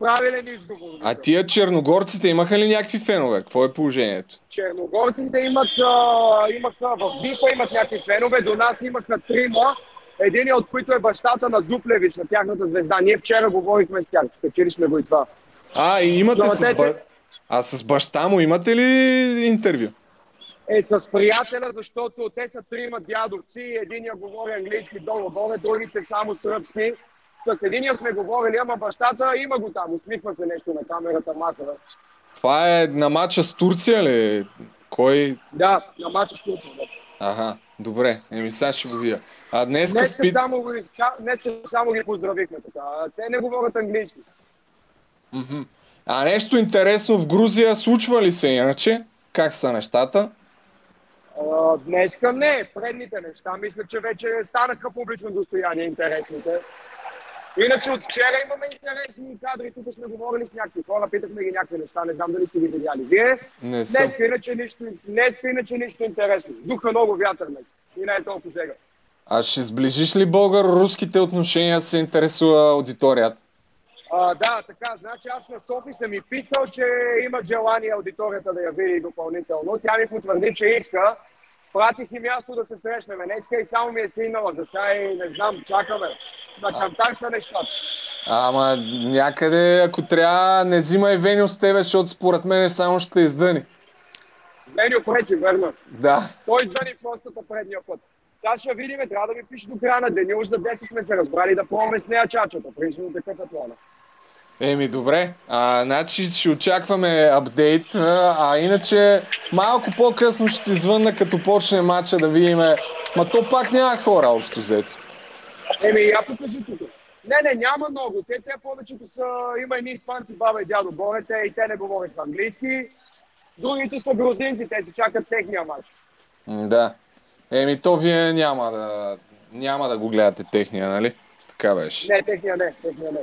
правилен изговор. А тия черногорците имаха ли някакви фенове? Какво е положението? Черногорците имат, а, имаха, в Випа имат някакви фенове, до нас имаха трима, един от които е бащата на Зуплевич, на тяхната звезда. Ние вчера говорихме с тях, качили сме го и това. А, и имате с, ба... а с баща му имате ли интервю? Е, с приятеля, защото те са трима дядовци, единия говори английски долу-долу, другите само сръбски. С единия сме говорили, ама бащата има го там, усмихва се нещо на камерата, махава. Това е на матча с Турция ли? Кой? Да, на матча с Турция. Да. Ага, добре. Еми сега ще го вия. А днес днеска, спи... само, днеска само ги поздравихме така. Те не говорят английски. Mm-hmm. А нещо интересно в Грузия случва ли се иначе? Как са нещата? А, днеска не. Предните неща мисля, че вече станаха публично достояние интересните. Иначе от вчера имаме интересни кадри, тук сме говорили с някакви хора, питахме ги някакви неща, не знам дали сте ги видяли. Вие? Не съм. Днеска иначе нищо, днеска иначе нищо интересно. Духа много вятър днес. И не е толкова сега. А ще сближиш ли българо-руските отношения, се интересува аудиторията? А, да, така, значи аз на Софи съм и писал, че има желание аудиторията да я види допълнително. Тя ми потвърди, че иска. Пратих и място да се срещнем днеска и само ми е сигнала. За сега и не знам, чакаме. На кантар са нещата. Ама някъде, ако трябва, не взимай Веню с тебе, защото според мен само ще издъни. Веню пречи, верно. Да. Той издъни простата предния път. Сега ще видим, трябва да ми пише до края на деня. Уж за 10 сме се разбрали да пробваме с нея чачата. Принципно такъв е плана. Еми, добре. А, значи ще очакваме апдейт, а, а иначе малко по-късно ще ти звънна, като почне матча да видим. Ма то пак няма хора, общо взето. Еми, я покажи тук. Не, не, няма много. Те, те повечето са, има едни испанци, баба и дядо горе, те и те не говорят английски. Другите са грузинци, те си чакат техния матч. Да. Еми, то вие няма да, няма да го гледате техния, нали? Така беше. Не, техния не, техния не.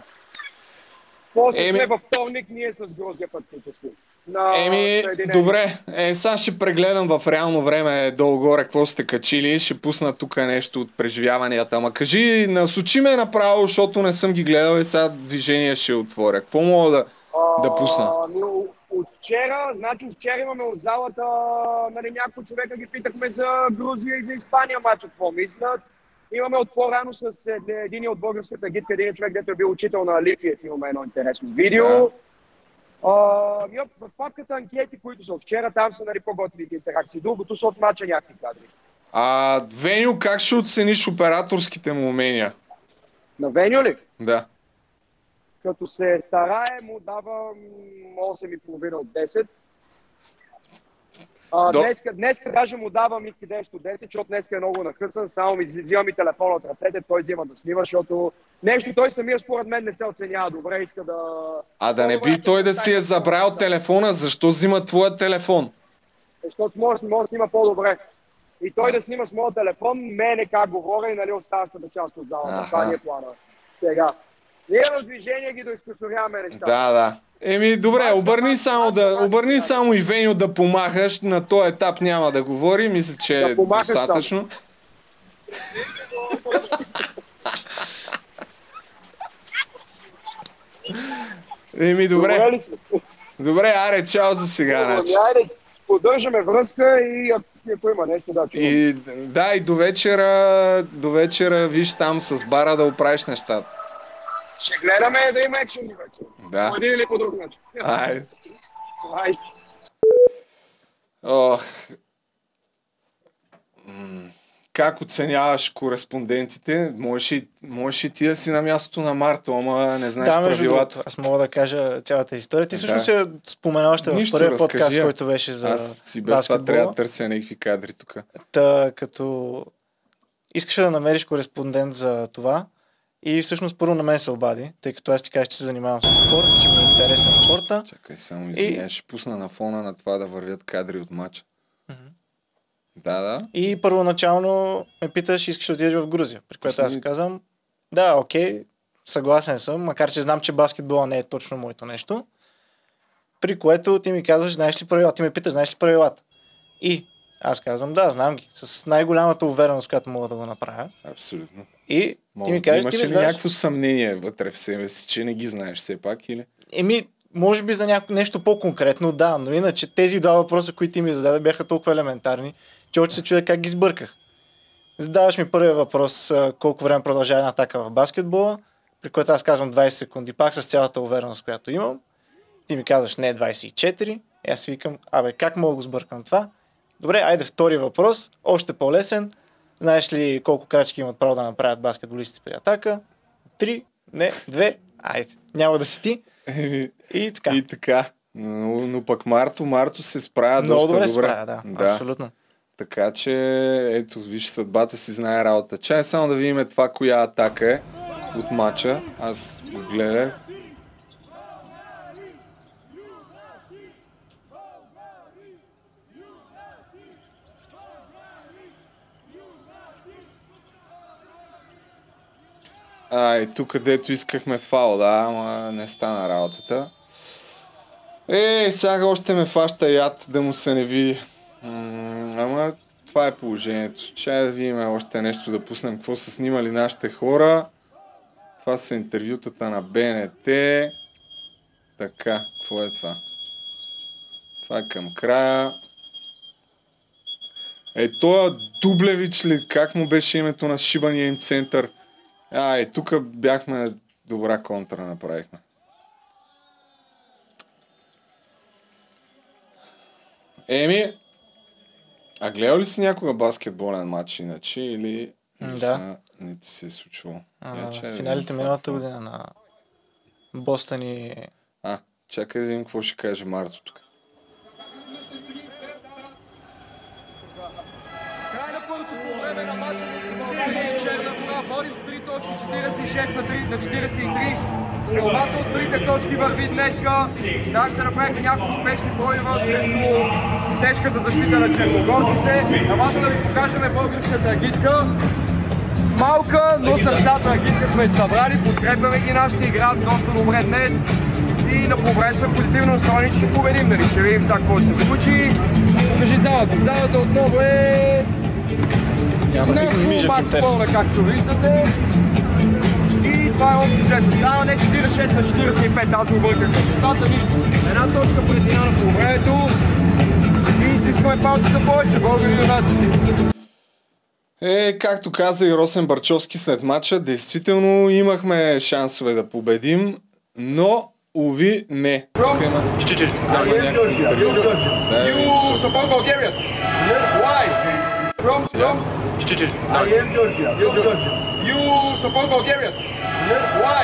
После Еми- сме във вторник, ние с Грузия фактически. На Еми, добре. Е, сега ще прегледам в реално време долу-горе какво сте качили. Ще пусна тук нещо от преживяванията. Ама кажи, насочи ме направо, защото не съм ги гледал и сега движение ще отворя. Какво мога да, да пусна? А, но от вчера, значи от вчера имаме от залата, нали, няколко човека ги питахме за Грузия и за Испания матча, какво мислят. Имаме от по-рано с ед- един от българската гидка, един човек, дето е бил учител на Липиев, имаме едно интересно видео. А, и в папката анкети, които са от вчера, там са нали, по-готините интеракции. Другото са от матча някакви кадри. А, Веню, как ще оцениш операторските му умения? На Веню ли? Да. Като се старае, му давам 8,5 от 10. А, До- днеска, днеска даже му давам и нещо 10, защото днеска е много нахъсан. Само ми взимам ми телефона от ръцете, той взима да снима, защото нещо той самия според мен не се оценява добре, иска да... А да не би той да си е забрал телефона, защо взима твоя телефон? Защото може, може да снима по-добре. И той да снима с моят телефон, мене как говоря и нали оставащата част от залата. Това ни е плана. Сега. Ние в движение ги доизкусоряваме нещата. Да, да. Еми, добре, обърни само, да, обърни само и Веню да помахаш. На този етап няма да говори. Мисля, че е Да помахаш достатъчно. Еми, Добре добре. аре, чао за сега. Значи. Поддържаме връзка и ако ако има нещо да чувам. И, да, и до вечера, до вечера, виж там с бара да оправиш нещата. Ще гледаме да има екшен вече. Да. По един или по друг начин. Айде. Айде. Ох. Как оценяваш кореспондентите? Можеш и, можеш и ти да си на мястото на Марто, ама не знаеш да, правилата. другото, аз мога да кажа цялата история. Ти Да. всъщност я спомена още в първия подкаст, я. който беше за Аз си без това трябва да търся някакви кадри тук. Та, като искаше да намериш кореспондент за това и всъщност първо на мен се обади, тъй като аз ти кажа, че се занимавам с спорт, че ми е интересен спорта. Чакай само, извиня, ще пусна на фона на това да вървят кадри от матча. Да, да. И първоначално ме питаш, искаш да отидеш в Грузия, при което аз Пусни. казвам, да, окей, съгласен съм, макар че знам, че баскетбола не е точно моето нещо. При което ти ми казваш, знаеш ли правилата? Ти ме питаш, знаеш ли правилата? И аз казвам, да, знам ги. С най-голямата увереност, която мога да го направя. Абсолютно. И Мога, ти ми кажеш, имаш ти ли знаеш? някакво съмнение вътре в себе си, че не ги знаеш все пак или? Еми, може би за няко... нещо по-конкретно, да, но иначе тези два въпроса, които ти ми зададе, бяха толкова елементарни, че още се чуя как ги сбърках. Задаваш ми първия въпрос, колко време продължава една атака в баскетбола, при което аз казвам 20 секунди, пак с цялата увереност, която имам. Ти ми казваш не 24, и аз си викам, абе, как мога да го сбъркам това? Добре, айде втори въпрос, още по-лесен. Знаеш ли колко крачки имат право да направят баскетболистите при атака? Три, не, две, айде, няма да си ти. И така. И така. Но, но пък Марто, Марто се справя Много доста добре добре. справя, да, абсолютно. Така че, ето, виж, съдбата си знае работа. Чай само да видим това, коя атака е от матча. Аз го гледах. А, и тук, където искахме фал, да, ама не стана работата. Е, сега още ме фаща яд да му се не види. М, ама това е положението. Чай да видим още нещо да пуснем. Какво са снимали нашите хора. Това са интервютата на БНТ. Така, какво е това? Това е към края. Е, тоя Дублевич ли, как му беше името на шибания им център? А, е, тук бяхме добра контра направихме. Еми, а гледал ли си някога баскетболен матч иначе или да. не ти се е случвало? А, Я, да финалите миналата година на Бостън и... А, чакай да видим какво ще каже Марто тук. 46 на, 3, на 43. Стрелбата от трите точки върви днеска. Нашите направиха няколко успешни пробива срещу тежката защита на черногорците. Елата да ви покажем българската агитка. Малка, но сърцата агитка сме събрали, подкрепяме ги, нашите играят доста добре днес. И на по сме позитивно настроени, ще победим, нали? Ще видим сега какво ще се случи. Покажи залата. Залата отново е... Няма никой мижав фулбак интерес. поля, както виждате. Това е общо взето. Става не 46 на 45, аз го бърках резултата ни. Една точка пред Диана по времето. И стискаме палци за повече българи и наците. Е, както каза и Росен Барчовски след матча, действително имахме шансове да победим, но уви не. Тук има, тук има някакво интервю. Да, You support Bulgaria? Why? From, from? I am Georgia. You, Georgia. You support Bulgaria? Why?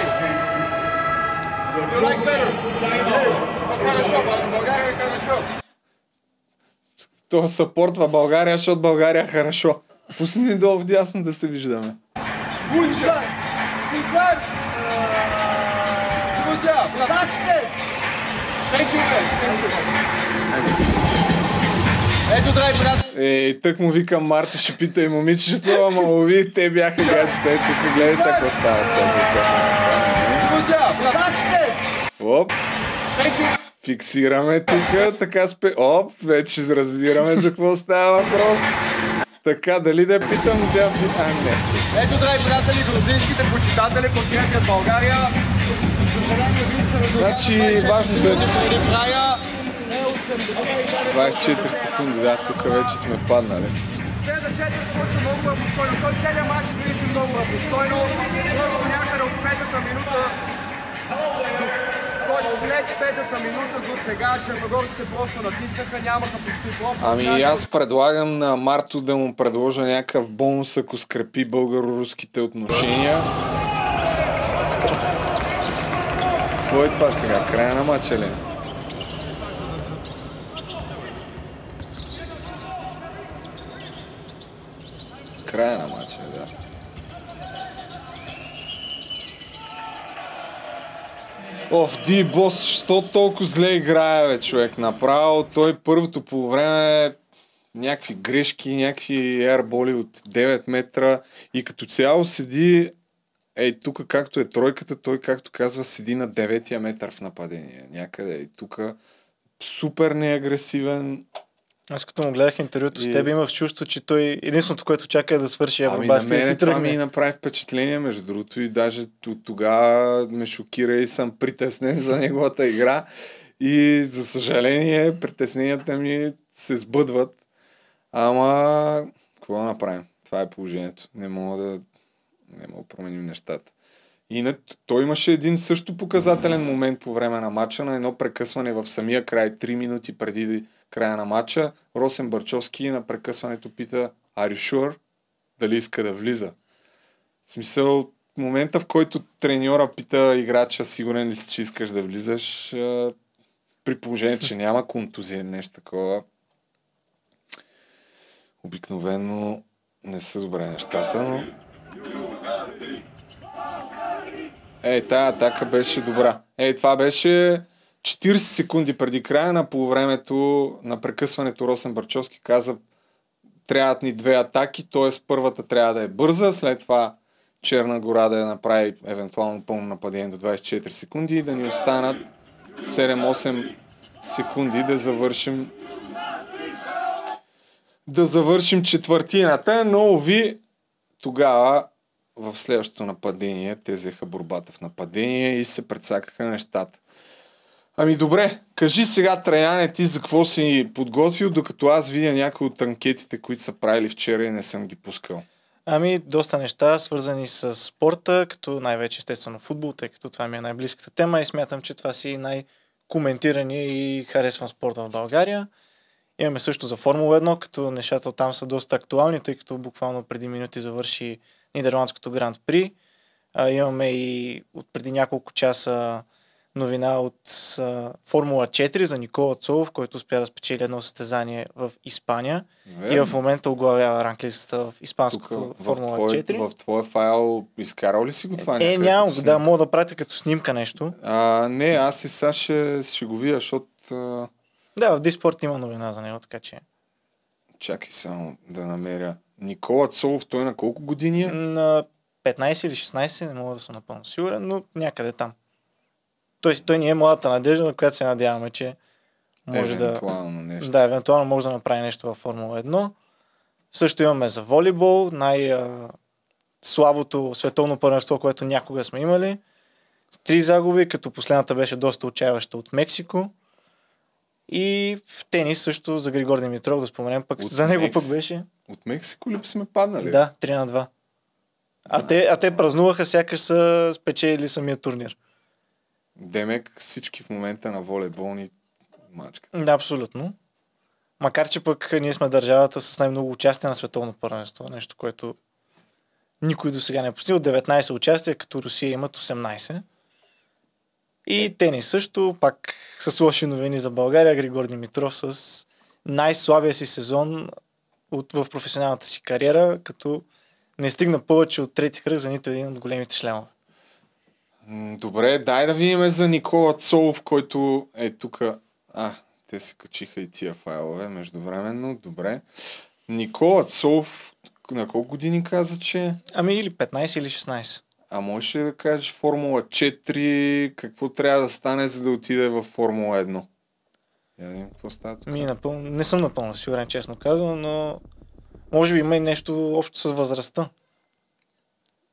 You like better? Yes. Хорошо, България е хорошо. то съпортва България, защото България е хорошо. Пусни долу в дясно да се виждаме. Лучше! Удар! Друзья, Success! Thank you, man. Thank you. Ето, драги приятели, Е, тък му викам Марто, ще пита и момичето, ама уви, те бяха гаджета. Ето, тук гледай сега какво става. Чакай, чакай. друзья, Success! Оп. Фиксираме тук, така спе... Оп, вече разбираме за какво става въпрос. Така, дали да я питам, да я питам. А, не. Ето, драги приятели, грузинските почитатели подкрепят България. Значи, на 24 важното е-. 24 секунди, да, тук вече сме паднали. След 4 почва много равностойно. Той целият матч е прилича много равностойно. Просто някъде от петата минута Тоест след петата минута до сега черногорците просто натиснаха, нямаха почти пропуск. Ами аз предлагам на Марто да му предложа някакъв бонус, ако скрепи българо-руските отношения. Какво е това сега? Края на матча ли? Края на матча, да. Оф, Ди Бос, що толкова зле играе, бе, човек? Направо той първото по време някакви грешки, някакви ерболи от 9 метра и като цяло седи Ей, тук както е тройката, той както казва седи на 9 метър в нападение. Някъде и тук супер неагресивен. Аз като му гледах интервюто с И- теб, имах чувство, че той единственото, което чака е да свърши Ами на Евробаскет и да мен това ми направи впечатление, между другото, и даже от тогава ме шокира и съм притеснен за неговата игра. И за съжаление, притесненията ми се сбъдват. Ама, какво да направим? Това е положението. Не мога да, не мога да променим нещата. Инак, той имаше един също показателен момент по време на матча, на едно прекъсване в самия край, 3 минути преди края на матча. Росен Барчовски на прекъсването пита Are you sure? Дали иска да влиза. В смисъл, в момента в който треньора пита играча, сигурен ли си, че искаш да влизаш, при положение, че няма контузия нещо такова, обикновено не са добре нещата, но... Ей, тая атака беше добра. Ей, това беше 40 секунди преди края на полувремето на прекъсването Росен Барчовски каза трябват ни две атаки, т.е. първата трябва да е бърза, след това Черна гора да я направи евентуално пълно нападение до 24 секунди и да ни останат 7-8 секунди да завършим да завършим четвъртината, но ви тогава в следващото нападение те взеха борбата в нападение и се прецакаха нещата. Ами добре, кажи сега, Траяне, ти за какво си подготвил, докато аз видя някои от анкетите, които са правили вчера и не съм ги пускал. Ами, доста неща, свързани с спорта, като най-вече естествено футбол, тъй като това ми е най-близката тема и смятам, че това си най-коментирани и харесван спорт в България. Имаме също за Формула 1, като нещата там са доста актуални, тъй като буквално преди минути завърши Нидерландското Гранд При. Имаме и от преди няколко часа новина от а, Формула 4 за Никола Цолов, който успя да спечели едно състезание в Испания Верно. и в момента оглавява ранглистата в испанската Тук в, Формула твой, 4. в твоя файл изкарал ли си го това? Е, като го, да, мога да пратя като снимка нещо. А, не, аз и сега ще, ще го видя, защото... А... Да, в Диспорт има новина за него, така че. Чакай само да намеря. Никола Цолов, той на колко години е? На 15 или 16, не мога да съм напълно сигурен, но някъде там. Той, той ни е младата надежда, на която се надяваме, че може Евентуално да... нещо. Да, евентуално може да направи нещо във Формула 1. Също имаме за волейбол, най-слабото световно първенство, което някога сме имали. С три загуби, като последната беше доста отчаяваща от Мексико. И в тенис също за Григор Димитров, да споменем, пък От за него Мекс- пък беше. От Мексико ли сме паднали? Да, 3 на 2. А, те, а те празнуваха, сякаш са спечели самия турнир. Демек всички в момента на волейболни мачка. Да, абсолютно. Макар, че пък ние сме държавата с най-много участие на световно първенство. Нещо, което никой до сега не е постигнал. 19 участия, като Русия имат 18. И тенис също, пак с лоши новини за България. Григор Димитров с най-слабия си сезон от, в професионалната си кариера, като не стигна повече от трети кръг за нито един от големите шлемове. Добре, дай да видим за Никола Цолов, който е тук. А, те се качиха и тия файлове междувременно. Добре. Никола Цолов, на колко години каза, че? Ами или 15 или 16. А можеш ли да кажеш Формула 4, какво трябва да стане, за да отиде в Формула 1? Я да видим какво става тук. Ми, напълно, не съм напълно сигурен, честно казвам, но може би има и нещо общо с възрастта.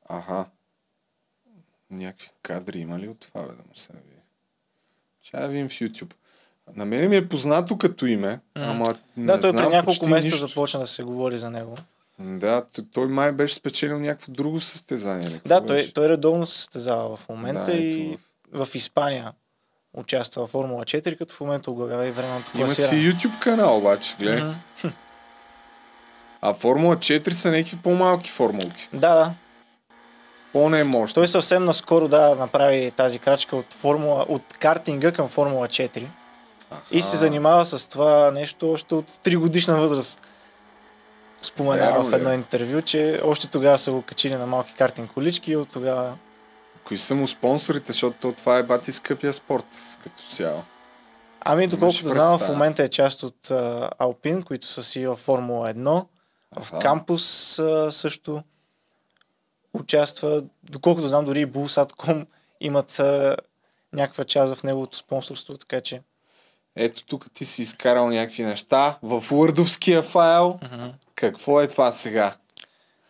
Аха. Някакви кадри има ли от това, бе, да му се види? Ще да видим в YouTube. На мен ми е познато като име, ама не да, той знам преди няколко месеца нищо. започна да се говори за него. Да, т- той май беше спечелил някакво друго състезание. Ли? Да, той, беше? той редовно се състезава в момента Да, и в Испания участва в Формула 4, като в момента оглавява и временното Има си класиране. YouTube канал обаче, гледай. Мгм. А Формула 4 са някакви по-малки формулки. Да, да. По-не мощно. Той съвсем наскоро да направи тази крачка от, формула, от картинга към Формула 4. И се занимава с това нещо още от 3 годишна възраст. Споменава в е? едно интервю, че още тогава са го качили на малки картинг колички и от тогава... Кои са му спонсорите, защото то това е бати скъпия спорт като цяло. Ами, доколкото знам, в момента е част от а, Алпин, които са си във Формула 1. В кампус а, също участва. Доколкото знам, дори и Bullsat.com имат а, някаква част в неговото спонсорство, така че... Ето тук ти си изкарал някакви неща в Wordовския файл. Какво е това сега?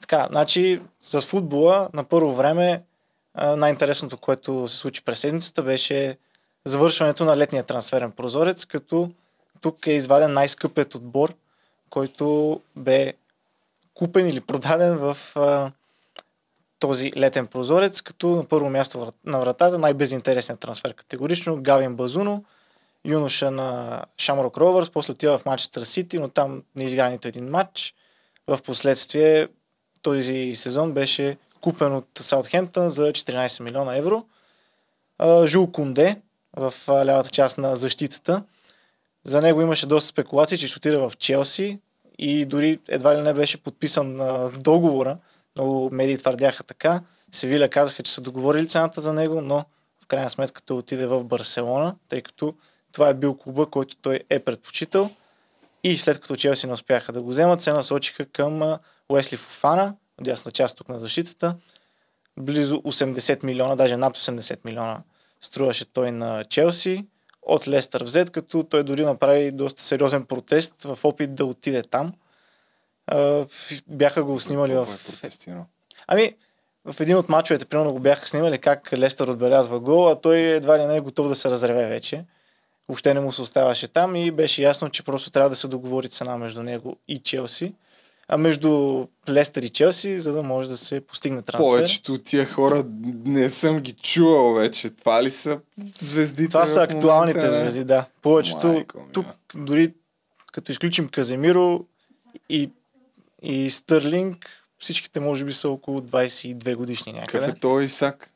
Така, значи с футбола на първо време най-интересното, което се случи през седмицата беше завършването на летния трансферен прозорец, като тук е изваден най-скъпият отбор, който бе купен или продаден в а, този летен прозорец, като на първо място на вратата най-безинтересният трансфер категорично Гавин Базуно, юноша на Шамрок Ровърс, после отива в Манчестър Сити, но там не изигра нито един матч. В последствие този сезон беше купен от Саутхемптън за 14 милиона евро. Жул Кунде в лявата част на защитата. За него имаше доста спекулации, че ще отида в Челси и дори едва ли не беше подписан договора. Много медии твърдяха така. Севиля казаха, че са договорили цената за него, но в крайна сметка той отиде в Барселона, тъй като това е бил клуба, който той е предпочитал. И след като Челси не успяха да го вземат, се насочиха към Уесли Фофана, дясната част тук на защитата. Близо 80 милиона, даже над 80 милиона струваше той на Челси. От Лестър взет, като той дори направи доста сериозен протест в опит да отиде там. А, бяха го снимали в... Е? Ами, в един от мачовете, примерно го бяха снимали как Лестър отбелязва гол, а той едва ли не е готов да се разреве вече. Въобще не му се оставаше там и беше ясно, че просто трябва да се договори цена между него и Челси. А между Лестър и Челси, за да може да се постигне трансфер. Повечето от тия хора не съм ги чувал вече. Това ли са звездите? Това са актуалните момента, звезди, да. Повечето Майко тук, дори като изключим Каземиро и, и Стърлинг, всичките може би са около 22 годишни някъде. Какъв е той Исак?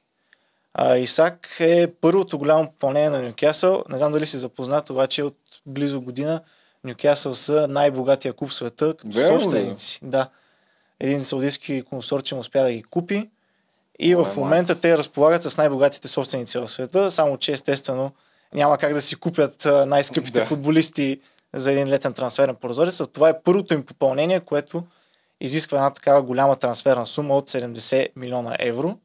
А, Исак е първото голямо попълнение на Нюкасъл. Не знам дали си запознат, обаче от близо година Нюкасъл са най-богатия клуб в света като Верно собственици. Да. Един саудитски консорциум успя да ги купи и Оле, в момента те разполагат с най-богатите собственици в света, само че естествено няма как да си купят най-скъпите Да. футболисти за един летен трансферен прозорец. А Това е първото им попълнение, което изисква една такава голяма трансферна сума от 70 милиона евро.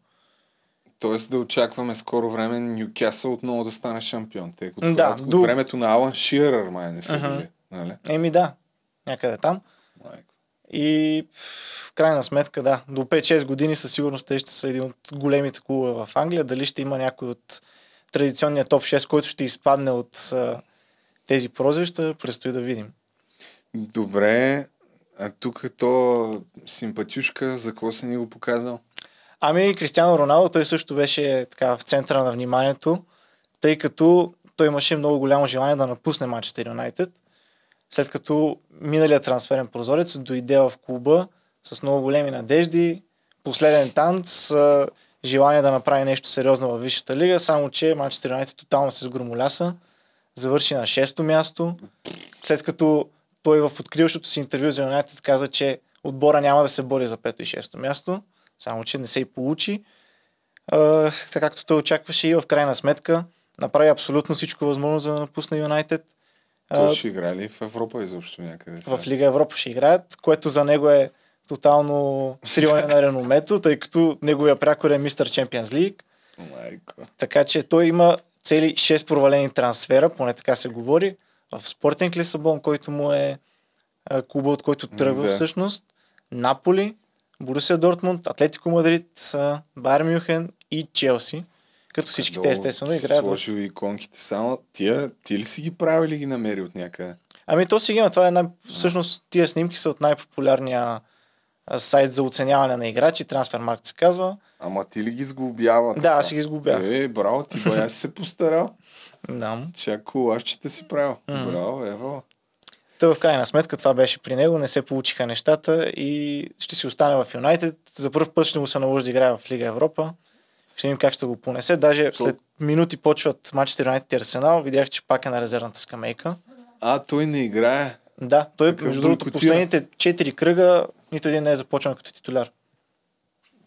Тоест да очакваме скоро време Нюкасъл отново да стане шампион. Тъй като Да, от, до- от времето на Алан Ширър май не са Аха. били. Нали? Еми да, някъде там. И в крайна сметка, да, до 5-6 години със сигурност те ще са един от големите клубове в Англия. Дали ще има някой от традиционния топ 6, който ще изпадне от тези прозвища, предстои да видим. Добре, а тук то симпатюшка, за какво си ни го показал? Ами Кристиано Роналдо, той също беше така в центъра на вниманието, тъй като той имаше много голямо желание да напусне Манчестър Юнайтед, след като миналият трансферен прозорец дойде в клуба с много големи надежди, последен танц, желание да направи нещо сериозно във Висшата лига, само че Манчестър Юнайтед тотално се сгромоляса, завърши на 6-то място, след като той в откриващото си интервю за Юнайтед каза, че отбора няма да се бори за 5 и 6 място, само че не се и получи. А, така както той очакваше и в крайна сметка направи абсолютно всичко възможно за да напусне Юнайтед. Той ще играе ли в Европа изобщо някъде? сега? в Лига Европа ще играят, което за него е тотално сриване на реномето, тъй като неговия прякор е мистер Чемпионс Лиг. Майко. Така че той има цели 6 провалени трансфера, поне така се говори. В Спортинг Лисабон, който му е клуба, от който тръгва Да. всъщност. Наполи, Борусия Дортмунд, Атлетико Мадрид, Байер Мюхен и Челси. Като всички те естествено играят. в- Сложил иконките само. Тия, ти ли си ги прави или ги намери от някъде? Ами то си ги има. Това е най... Всъщност тия снимки са от най-популярния сайт за оценяване на играчи, Transfermarkt се казва. Ама ти ли ги сглобява? Да, аз си ги сглобявах. Е, браво, ти бая си се постарал. Да. Чак колашчета си правил. Мгм. Браво, ево. Та в крайна сметка това беше при него, не се получиха нещата и ще си остане в Юнайтед. За първ път ще му се наложи да играе в Лига Европа. Ще видим как ще го понесе. Даже след минути почват Манчестър Юнайтед и Арсенал. Видях, че пак е на резервната скамейка. А, той не играе. Да, той Такъв между другото последните 4 кръга нито един не е започнал като титуляр.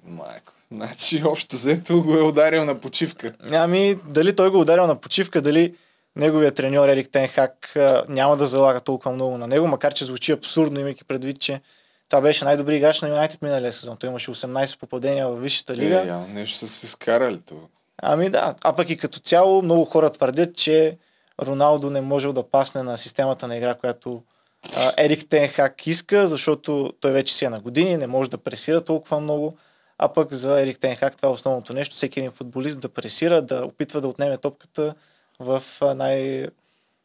Майко. Значи, общо взето го е ударил на почивка. Ами, дали той го е ударил на почивка, дали неговият треньор Ерик Тенхак няма да залага толкова много на него, макар че звучи абсурдно, имайки предвид, че това беше най-добри играч на Юнайтед миналия сезон. Той имаше 18 попадения в Висшата лига. Е, я, нещо са се скарали това. Ами да, а пък и като цяло много хора твърдят, че Роналдо не можел да пасне на системата на игра, която а, Ерик Тенхак иска, защото той вече си е на години, не може да пресира толкова много. А пък за Ерик Тенхак това е основното нещо. Всеки един футболист да пресира, да опитва да отнеме топката в най...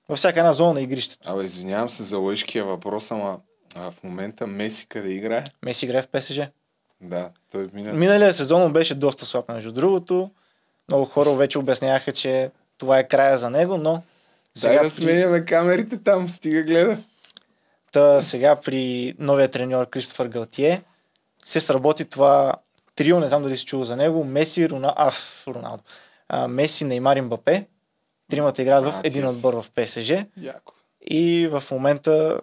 във всяка една зона на игрището. Абе, извинявам се за лъжкия въпрос, ама а в момента Меси къде играе? Меси играе в ПСЖ. Да, той мина. Миналия сезон му беше доста слаб, между другото. Много хора вече обясняваха, че това е края за него, но Дай да сменяме камерите там, стига гледа. Та сега при новия треньор Кристофър Галтие се сработи това трио, не знам дали си чул за него, Меси, Рона... а, Роналдо. А, Меси, Неймар и Мбапе. Тримата играят в един отбор в ПСЖ. Яко. И в момента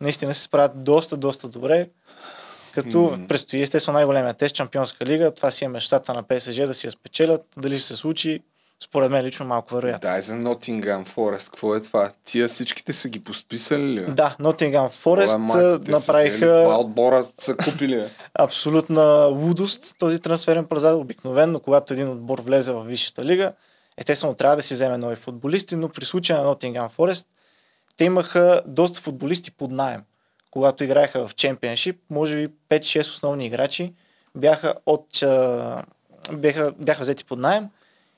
наистина се справят доста, доста добре. Като М. предстои естествено най-големия тест, Чемпионска лига. Това си е мечтата на ПСЖ да си я спечелят. Дали ще се случи, според мен лично малко вероятно. Дай за Нотингам Форест, какво е това? Тия всичките са ги посписали ли? Да, Нотингам Форест Ола, са направиха Два отбора са купили. абсолютна лудост този трансферен пазар. Обикновено, когато един отбор влезе в Висшата лига, естествено трябва да си вземе нови футболисти, но при случая на Nottingham Forest те имаха доста футболисти под найем. Когато играеха в Чемпионшип, може би 5-6 основни играчи бяха от бяха, бяха взети под найем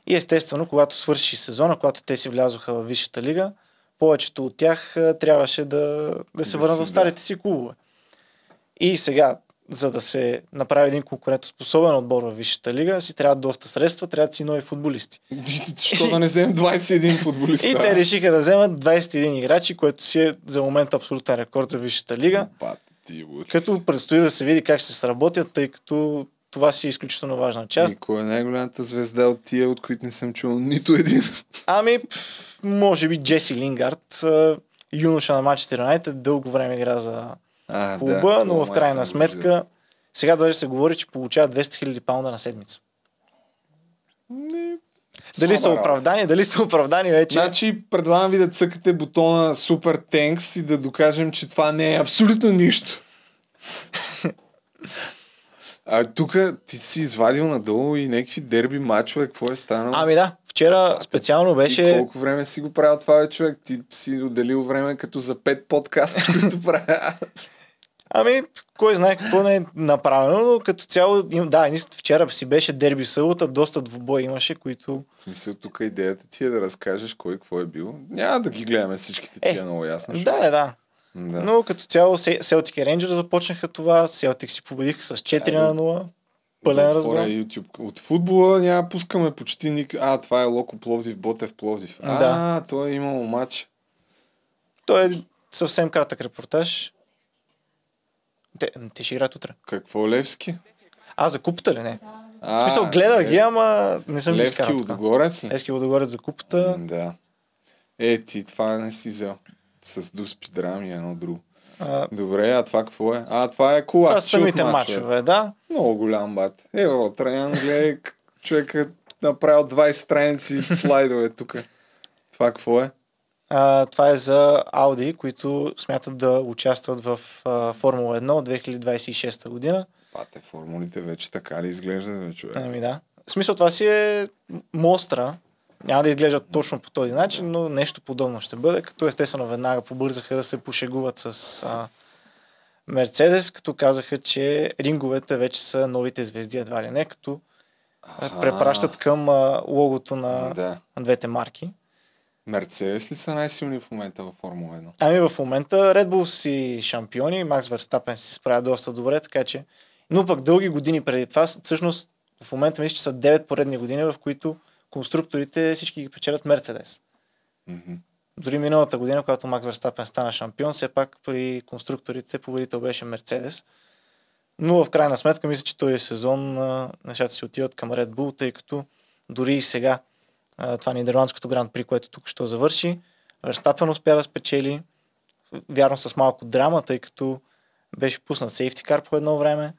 и естествено, когато свърши сезона, когато те си влязоха в Висшата лига, повечето от тях трябваше да, да се Да върнат в старите си клубове. И сега, за да се направи един конкурентоспособен отбор в Висшата лига, си трябва доста средства, трябва да си нови футболисти. Що да не вземем 21 футболиста? И те решиха да вземат 21 играчи, което си е за момента абсолютен рекорд за Висшата лига. Като предстои да се види как ще се сработят, тъй като това си е изключително важна част. И кой е най-голямата звезда от тия, от които не съм чул нито един? Ами, може би Джеси Лингард, юноша на Манчестър Юнайтед, дълго време игра за А, клуба, да, но в крайна сметка виждал. сега даже се говори, че получава 200 000 паунда на седмица. Дали са оправдани, дали са оправдани вече. Значи, предлагам ви да цъкате бутона Супер Тенкс и да докажем, че това не е абсолютно нищо. А тук ти си извадил надолу и някакви дерби матчове, какво е станало? Ами да, вчера специално Ти беше... колко време си го правил това, човек? Ти си отделил време като за пет подкаста, които правя. Ами, кой знае какво не е направено, но като цяло, да, вчера си беше дерби събота, доста двубой имаше, които... В смисъл, тук идеята ти е да разкажеш кой какво е бил. Няма да ги гледаме всичките тия, много ясно. Да, да, да. Да. Но като цяло Селтик и Рейнджер започнаха това, Селтик си победиха с 4 на 0. Пълен Да разгром. YouTube. От футбола няма пускаме почти ник... А, това е Локо Пловдив, Ботев Пловдив. А, Да. той е имал матч. Той е съвсем кратък репортаж. Те, те ще играят утре. Какво Левски? А, за купата ли не? А, в смисъл, гледах ги, е. ама не съм ги Левски тук. Лудогорец ли? Левски Лудогорец за купата. Да. Е, ти това не си взел. С Дуспи драми едно друго. А, Добре, а това какво е? А, това е кулак. Това са самите мачове, да. Много голям бат. Ево, Траян, гледай, човекът направил 20 страници слайдове тук. Това какво е? А, това е за Audi, които смятат да участват в а, Формула 1 от 2026 година. Пате, формулите вече така ли изглеждат, човек? Ами да. В смисъл това си е мостра. Няма да изглеждат точно по този начин, но нещо подобно ще бъде, като естествено веднага побързаха да се пошегуват с а, Мерцедес, като казаха, че ринговете вече са новите звезди, едва ли не, като а, препращат към а, логото на, Да. двете марки. Мерцедес ли са най-силни в момента във Формула 1? Ами в момента Red Bull си шампиони, Макс Верстапен си справя доста добре, така че... Но пък дълги години преди това, всъщност в момента мисля, че са 9 поредни години, в които конструкторите всички ги печелят Мерцедес. Мгм. Дори миналата година, когато Макс Верстапен стана шампион, все пак при конструкторите победител беше Мерцедес. Но в крайна сметка мисля, че този сезон а, нещата си отиват към Red Bull, тъй като дори и сега това нидерландското гранд при, което тук ще завърши, Верстапен успя да спечели, вярно с малко драма, тъй като беше пуснат сейфти кар по едно време,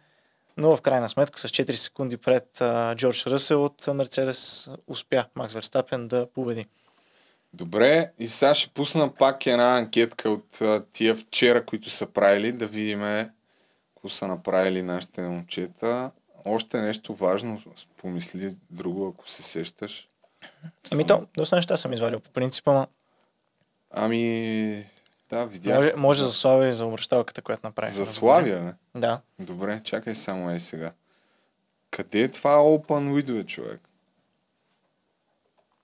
но в крайна сметка с 4 секунди пред а, Джордж Ръсел от Мерцедес успя Макс Верстапен да победи. Добре, и сега ще пусна пак една анкетка от а, тия вчера, които са правили, да видим какво са направили нашите момчета. Още нещо важно, помисли друго, ако се сещаш. Ами то, доста неща съм извадил по принцип, ама Ами, да, видях. може, може за Славия и за обращалката, която направих. За Славия, не? Да. Добре, чакай само е сега. Къде е това Open Window, човек?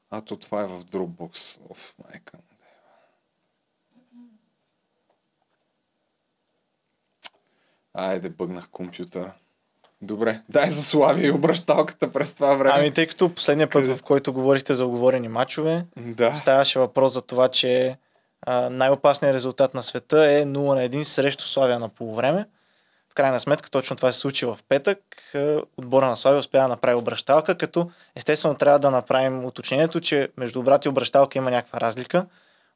А, то това е в Dropbox. Оф, майка му. Айде, бъгнах компютъра. Добре, дай за Славия и обращалката през това време. Ами тъй като последния път, в който говорихте за оговорени матчове, да. ставаше въпрос за това, че най-опасният резултат на света е 0 на 1 срещу Славия на полувреме. В крайна сметка точно това се случи в петък. Отбора на Славия успя да направи обращалка, като естествено трябва да направим уточнението, че между обрат и обращалка има някаква разлика.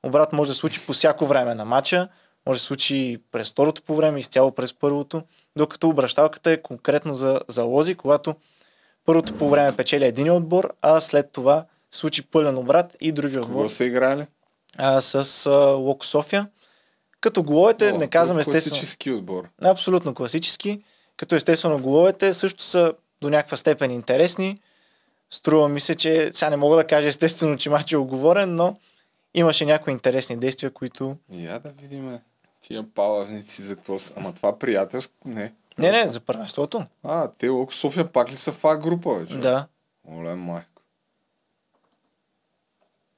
Обрат може да случи по всяко време на матча, може да случи през второто по време, изцяло през първото, докато обращалката е конкретно за залози, когато първото по време печели един отбор, а след това случи пълен обрат и други отбор. Кого са играли? А, с а, Локо София. Като головете, О, не казвам естествено. Класически отбор. Абсолютно класически. Като естествено головете също са до някаква степен интересни. Струва ми се, че сега не мога да кажа естествено, че матч е оговорен, но имаше някои интересни действия, които... Я да видим тия палавници за какво са. Ама това приятелско? Не. Не, Не, за първенството. А, те Локо София пак ли са в А група, вече? Да. Оле, майко.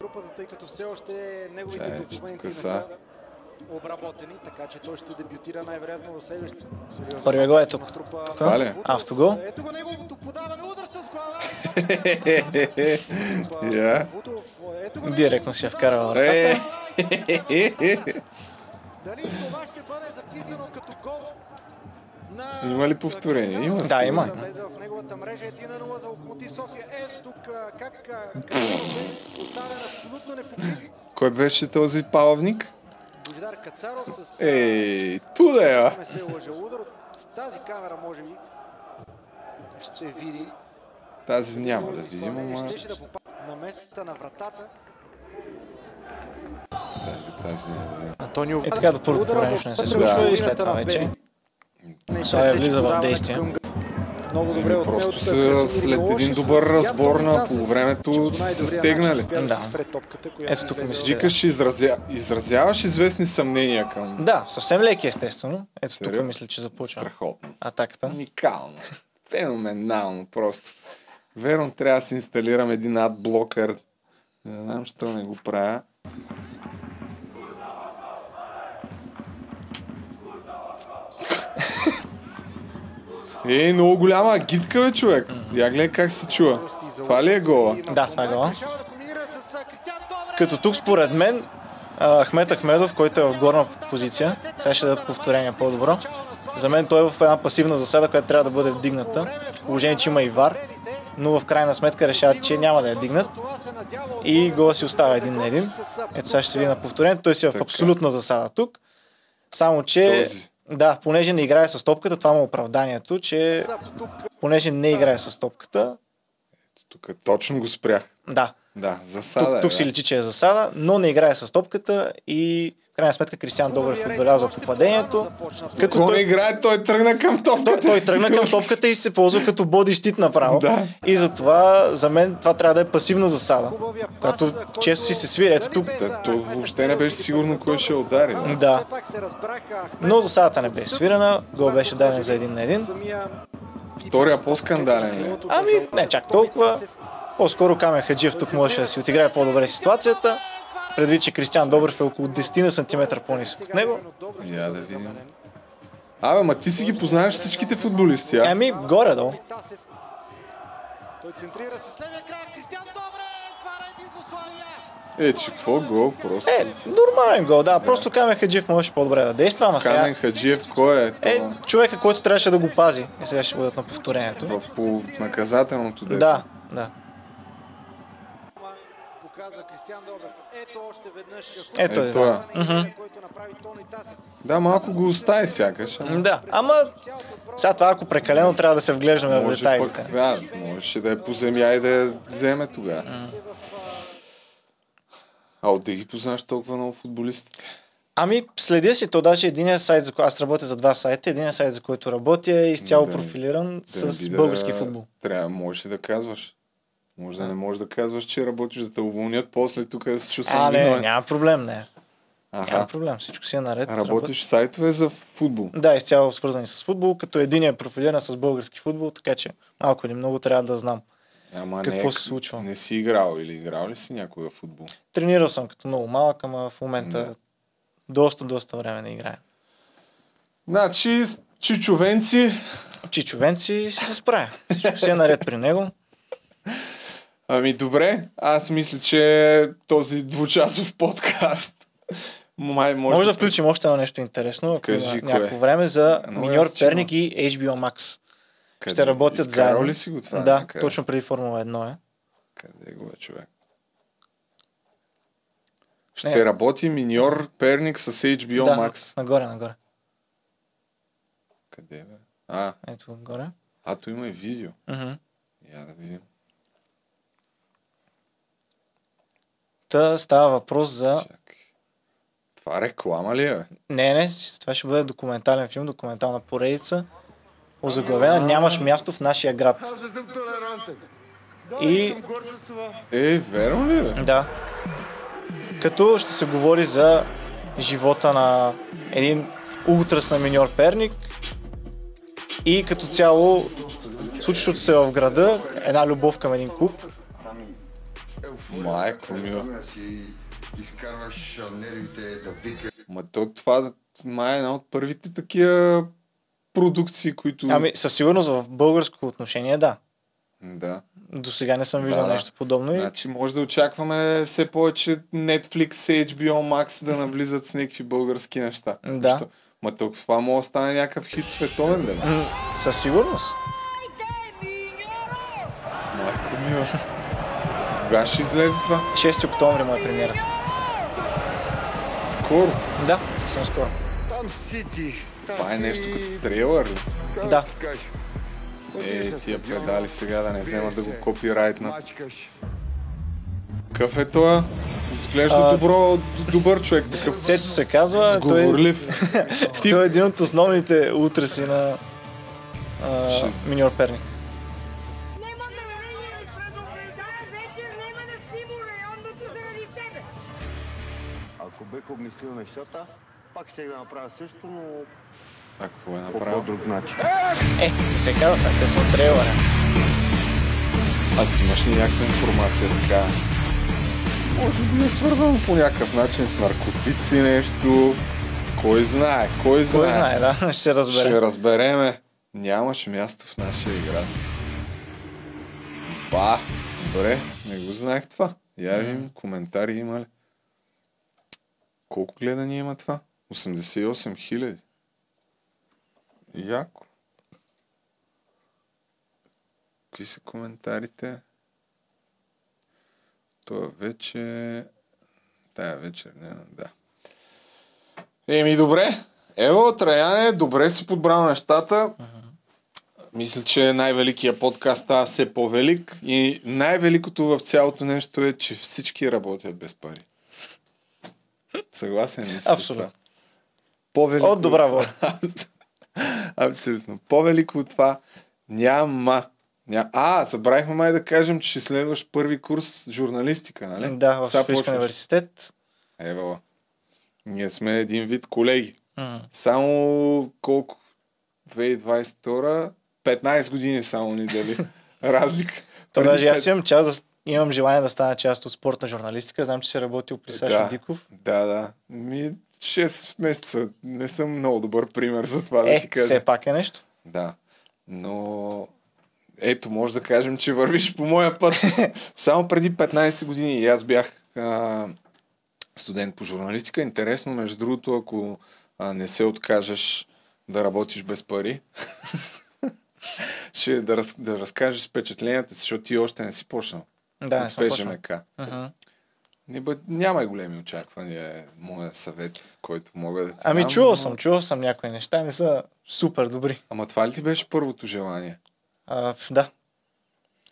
Групата, тъй като все още неговите Чай, документи не са. обработени, така че той ще дебютира най-вероятно в следващото. сериозно. Първия гол е тук. Това ли? Автогол. Ето го неговото подаване, удар с глава. Я. Директно си Е. вратата. Дали това ще бъде записано като Има ли повторение? Има Да, си. има. влезе в неговата мрежа 1 на 0 за Локомотив София. Ето тук а, как а, Кацаров бе оставен абсолютно непокрит. Кой беше този с... Ей, туда е, а? Тази камера, може би. Ще види. Тази няма да видим, ама... На места на вратата. Да, тази няма да видим. Антонио И така до първото време нищо не се случва и след това вече Славя влиза в действие. Много добре него, просто тук са след един добър разбор на полувремето са се стегнали. Да. Ето тук мисля, Викаш, изразя... изразяваш известни съмнения към... Да, съвсем леки естествено. Ето тук Сериозно? мисля, че започва. Страхотно. Атаката. Уникално. Феноменално просто. Верно, трябва да си инсталирам един адблокър. Не знам, що не го правя. Ей, много голяма гидка, бе, човек. Я гледай как се чува. Това ли е гола? Да, това е гола. Като тук според мен Ахмет Ахмедов, който е в горна позиция, сега ще дадат повторение по-добро. За мен той е в една пасивна засада, която трябва да бъде вдигната. Положение, че има и вар, но в крайна сметка решават, че няма да я дигнат. И гола си остава един на един. Ето сега ще се види на повторението. Той си е в абсолютна засада тук. Само, че Този. Да, понеже не играе с топката, това му е оправданието, че понеже не играе с топката, Тук точно го спрях. да, Да, засада тук, е, тук да. си личи, че е засада, но не играе с топката и в крайна сметка Кристиан Добрев отбелязва попадението. Като не той, играе, той тръгна към топката. той, той тръгна към топката и се ползва като боди щит направо. Да. И затова за мен това трябва да е пасивна засада, която често си се свири. Ето тук. Да, то въобще не беше сигурно кой ще удари. Да. Да. Но засадата не беше свирена, гол беше даден за един на един. Втория по-скандален ли? е? Ами, не чак толкова. По-скоро Камен Хаджиев тук можеше да си отиграе по-добре ситуацията. Предвид, че Кристиан Добрев е около 10 на сантиметра по-нисък от него. Я да видим. Абе, ма ти си ги познаваш всичките футболисти, а? Ами, горе-долу. Той центрира с левия крак. Кристиан Добрев! Това един за Славия! Е, че какво гол, просто. Е, нормален гол, да. Просто Камен Хаджиев можеше по-добре да действа, ама сега... Камен Хаджиев, кой е? Е, това? човека, който трябваше да го пази. И сега ще бъдат на повторението. В, по, в наказателното дете. Да, да. Показва Кристиан Добрев. Ето веднъж. Ето е, Ето да. е. Тасев. Да, малко го остави сякаш. ама Да, ама сега това ако прекалено трябва да се вглеждаме в Може детайлите. пък, да, можеше да е по земя и да я вземе тогава. А от да ги познаваш толкова много футболистите? Ами, следя си, то даже единия сайт, за който аз работя за два сайта, единия сайт, за който работя е изцяло Да не- профилиран Да не с да- български футбол. Трябва, можеш да казваш. Може да не можеш да казваш, че работиш, да те уволнят после тук да се чувствам А, не, няма проблем, не. Няма Аха. проблем, всичко си е наред. Работиш в сайтове за футбол. Да, изцяло свързани с футбол, като един е профилиран с български футбол, така че малко или много трябва да знам. Ама Какво не, се случва? Не си играл или играл ли си някога в футбол? Тренирал съм като много малък, ама в момента Да. доста, доста време не играя. Значи, чичовенци... Чичовенци си се справя. Всичко си е наред при него. Ами добре, аз мисля, че този двучасов подкаст май може, Може да включим още едно нещо интересно, Кажи, кое? някакво време за Много Миньор че има. Перник и HBO Max. Къде? Ще работят Изкарал заедно. ли си го това Да, някъде? точно преди Формула 1 е. Къде го е човек? Ще Не. работи миньор Перник с HBO да, Max. нагоре, нагоре. Къде бе? А, Ето горе. а то има и видео. Мгм. Я да видим. Та става въпрос за... Това реклама ли е? Не, не, това ще бъде документален филм, документална поредица. Озаглавена Нямаш място в нашия град. И Е, верно ли бе? Да. Като ще се говори за живота на един ултрас на миньор Перник, И като цяло, случващото се в града, една любов към един клуб. Майко мила. изкарваш нервите да вика. Ма то това май е една от първите такива продукции, които... Ами, със сигурност в българско отношение, да. Да. До сега не съм виждал Да, нещо подобно. И... Значи може да очакваме все повече Netflix, HBO Max да навлизат с някакви български неща. Да. Защо? Ма тук това може да стане някакъв хит световен, М, Със сигурност. Майко мила. Кога ще излезе това? 6 октомври му е премиерата. Скоро? Да, съвсем скоро. Там си ти. Това е нещо като трейлър ли? Да. Е, тия педали сега да не вземат да го копирайтна. Какъв е това? Изглежда А, добро, добър човек, такъв Цецо се казва. Той, сговорлив. той е един от основните утреси на а, Ще- миньор Перник. Обмислил нещата, пак ще да направя също, но А какво е по направил? по-друг начин. Е, не се казва са, естествено трейлър. е. А ти имаш ли някаква информация така? Може би е свързано по някакъв начин с наркотици нещо. Кой знае, кой знае. Кой знае, да, ще се разбере. Ще разбереме. Нямаше място в нашия игра. Ба, добре, не го знаех това. Я видим коментари има ли. Колко гледания има това? 88 хиляди. Яко. Какви са коментарите? Това вече... Тая вечер, не, да. Еми, добре. Ево, Траяне, добре си подбрал нещата. Мисля, че най-великият подкаст става все по-велик и най-великото в цялото нещо е, че всички работят без пари. Съгласен ли си? Абсолютно. По-велико От добра това- Абсолютно. По-велико от това няма. Ня... А, забравихме май да кажем, че ще следваш първи курс журналистика, нали? Да, в Софийския университет. Ева. Ние сме един вид колеги. М. Само колко? 2022 15 години само ни дели разлика. То даже аз имам, част да, имам желание да стана част от спортна журналистика. Знам, че си работил при Сашо да, Диков. Да, да. Ми 6 месеца. Не съм много добър пример за това да Е, ти кажа. все пак е нещо. Да. Но ето, може да кажем, че вървиш по моя път. Само преди 15 години и аз бях а, студент по журналистика. Интересно, между другото, ако а, не се откажеш да работиш без пари, ще да, раз, да разкажеш впечатленията си, защото ти още не си почнал. Да, не От съм ФЖМК. почнал. Мгм. Не бъд, нямай големи очаквания, моя съвет, който мога да ти Ами дам, чувал но- съм, чувал съм някои неща, не са супер добри. Ама това ли ти беше първото желание? А, да.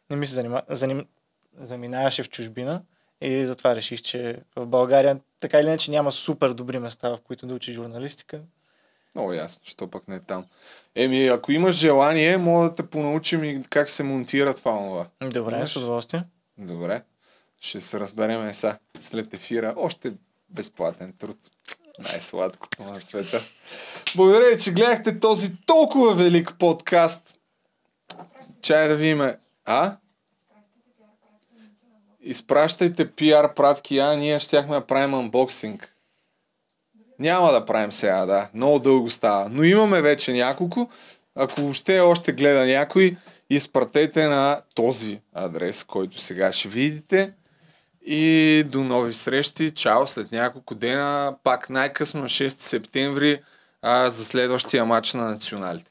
Не ми се занима... заним... заминаваше в чужбина и затова реших, че в България така или иначе няма супер добри места, в които да учи журналистика. Много ясно, що пък не е там. Еми, ако имаш желание, мога да те понаучим и как се монтира това. Добре, Имаш? с удоволствие. Добре. Ще се разбереме сега след ефира. Още безплатен труд. Най-сладкото на света. Благодаря, ви, че гледахте този толкова велик подкаст. Чай да видим. А? Изпращайте пиар пратки, а ние щяхме да правим анбоксинг. Няма да правим сега, да. Много дълго става. Но имаме вече няколко. Ако въобще още гледа някой, изпратете на този адрес, който сега ще видите. И до нови срещи. Чао след няколко дена. Пак най-късно на 6 септември а, за следващия матч на националите.